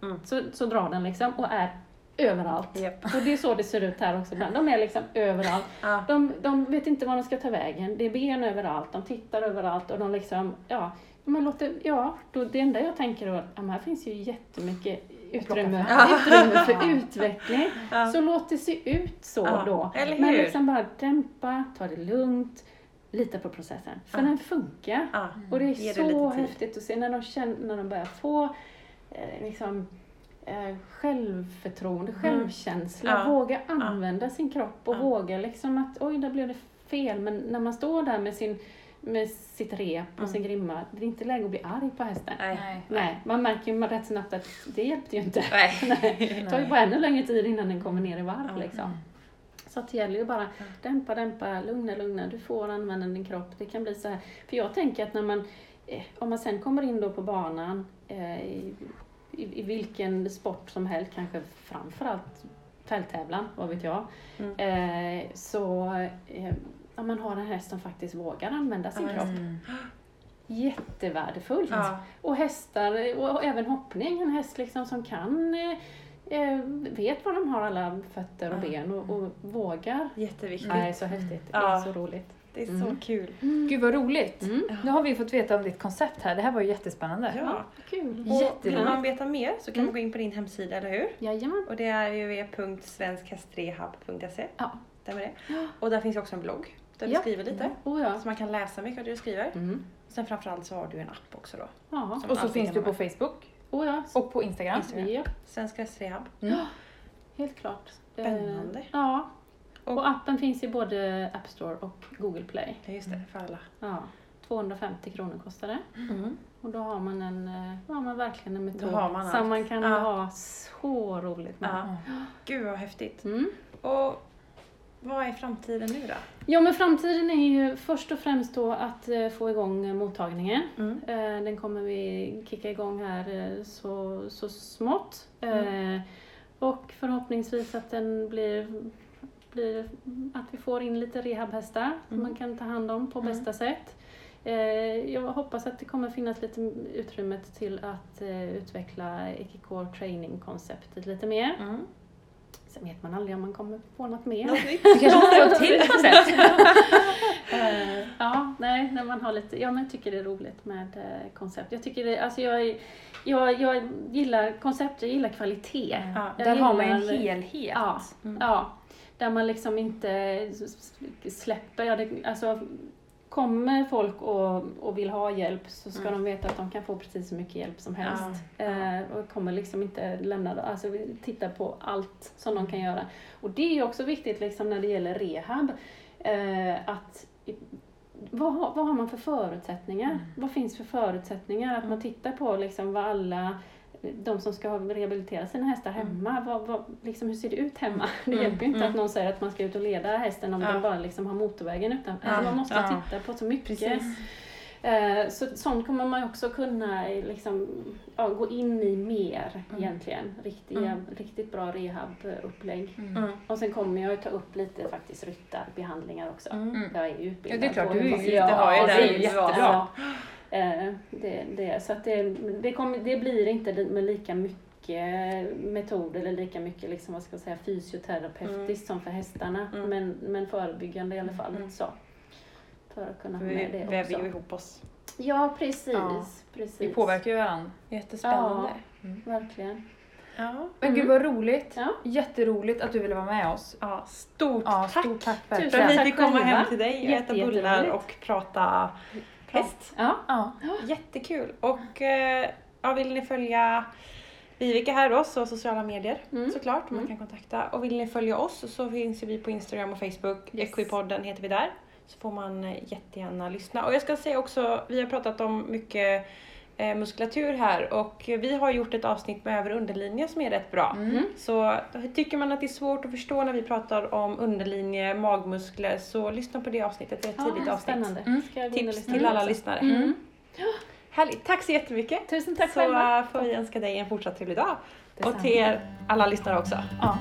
Mm. så, så drar den liksom och är överallt. Japp. Och det är så det ser ut här också ibland. De är liksom överallt. Ja. De, de vet inte var de ska ta vägen. Det är ben överallt, de tittar överallt och de liksom, ja. Men låter, ja, då, det enda jag tänker är att ja, här finns ju jättemycket utrymme, utrymme för utveckling. Så låt det se ut så då. Men liksom bara dämpa, ta det lugnt, lita på processen. För den funkar. Och det är så häftigt att se när de, känner, när de börjar få eh, liksom, eh, självförtroende, självkänsla, Mm. Ja. våga använda sin kropp och våga liksom att oj, där blev det fel. Men när man står där med, sin, med sitt rep och Mm. sin grimma, det är inte läge att bli arg på hästen. Nej. Nej. Man märker ju rätt snabbt att det hjälpte ju inte. Nej. Det tar ju bara ännu längre tid innan den kommer ner i varv Ja. liksom. Så att det gäller ju bara dämpa, dämpa, lugna, lugna. Du får använda din kropp. Det kan bli så här. För jag tänker att när man, eh, om man sen kommer in då på banan eh, i, i, i vilken sport som helst, kanske framförallt fälttävlan, vad vet jag. Mm. Eh, så om man har en häst som faktiskt vågar använda sin Ja, kropp. Mm. Jättevärdefullt. Ja. Och hästar, och även hoppning, en häst liksom som kan, eh, eh, vet var de har alla fötter och Ja. ben och, och vågar. Jätteviktigt. Nej, så häftigt. Det Ja. är så roligt. Det är så Mm. kul. Gud vad roligt! Mm. Nu har vi fått veta om ditt koncept här, det här var ju jättespännande. Ja. Kul. Och vill man veta mer så kan Mm. man gå in på din hemsida, eller hur? Jajamän. Och det är www.svenskhästrehab.se. Ja. Stämmer det? Och där finns också en blogg där du Ja. skriver lite. Oh, ja. Så man kan läsa mycket av det du skriver. Mm. Sen framförallt så har du en app också då. Och så finns du på med. Facebook Oh, ja. och på Instagram. Instagram. Ja, Svensk hästrehab. helt klart. Spännande. Eh, ja. Och- Och appen finns i både App Store och Google Play. Ja just det, för alla. Ja. 250 kronor kostar det. Mm. Och då har man en, eh, då har man verkligen en metod har man som man kan Ja. ha så roligt med. Ja. Gud vad häftigt. Mm. Och vad är framtiden nu då? Ja men framtiden är ju först och främst då att eh, få igång eh, mottagningen. Mm. Eh, Den kommer vi kicka igång här så, så smått. Eh, Och förhoppningsvis att den blir, blir att vi får in lite rehabhästar som Mm. man kan ta hand om på Mm. bästa sätt. Jag hoppas att det kommer finnas lite utrymme till att utveckla Ekicore training-konceptet lite mer. Sen vet man aldrig om man kommer på något mer. Något nytt? Du kanske får till koncept? Eh, ja, nej, när man har lite, ja men jag tycker det är roligt med eh, koncept. Jag tycker det, alltså jag, jag, jag gillar koncept, jag gillar kvalitet. Ja. Där har man en gillar- helhet. Ja, Mm. ja, där man liksom inte släpper, ja, det, alltså kommer folk och, och vill ha hjälp så ska Mm. de veta att de kan få precis så mycket hjälp som helst. Ja, Eh, och kommer liksom inte lämna. Alltså vi tittar på allt som de kan göra. Och det är ju också viktigt liksom när det gäller rehab. Eh, att vad har, vad har man för förutsättningar? Mm. Vad finns för förutsättningar? Att man tittar på liksom vad alla de som ska rehabilitera sina hästar hemma, vad, vad, liksom, hur ser det ut hemma? Det Mm, hjälper ju inte mm. att någon säger att man ska ut och leda hästen om Ja. den bara liksom har motorvägen utanför. Ja, Alltså man måste ja. titta på så mycket. Precis. Eh, Så sånt kommer man också kunna liksom, ja, gå in i mer Mm. egentligen. Riktiga, Mm. Riktigt bra rehabupplägg. Mm. Mm. Och sen kommer jag ta upp lite faktiskt ryttarbehandlingar också. Mm. Mm. Jag är ju utbildad Ja, det är klart, på du du har ju det, det jättebra. Ja. Eh, det, det, så att det, det, kommer, det blir inte med lika mycket metoder eller lika mycket liksom, vad ska jag säga, fysioterapeutiskt som för hästarna. Mm. Men, men förebyggande i alla fall. Mm. Så. För att kunna Vi med det väver ju också. ihop oss. Ja, precis. Ja. precis. Vi påverkar ju varandra. Jättespännande. Verkligen. Ja. Men Mm. gud vad roligt. Ja. Jätteroligt att du ville vara med oss. ja. Stort Ja, tack stort tack för att vi fick komma hem till dig och äta bullar och prata häst. Ja. Ja. Jättekul. Och eh, ja, vill ni följa Viveka här då, så sociala medier Mm. såklart man Mm. kan kontakta. Och vill ni följa oss så finns ju vi på Instagram och Facebook. Yes. Equipodden heter vi där. Så får man eh, jättegärna lyssna. Och jag ska säga också, vi har pratat om mycket muskulatur här och vi har gjort ett avsnitt med över underlinje som är rätt bra. Mm. Så tycker man att det är svårt att förstå när vi pratar om underlinje, magmuskler så lyssna på det avsnittet. Det är ett tidigt Ja, avsnitt. spännande. Mm. Och Tips till alla också? lyssnare. Mm. Härligt, tack så jättemycket. Tusen tack så själva. eh, får vi önska dig en fortsatt trevlig dag. Och Detsamma. till er alla lyssnare också. Ja.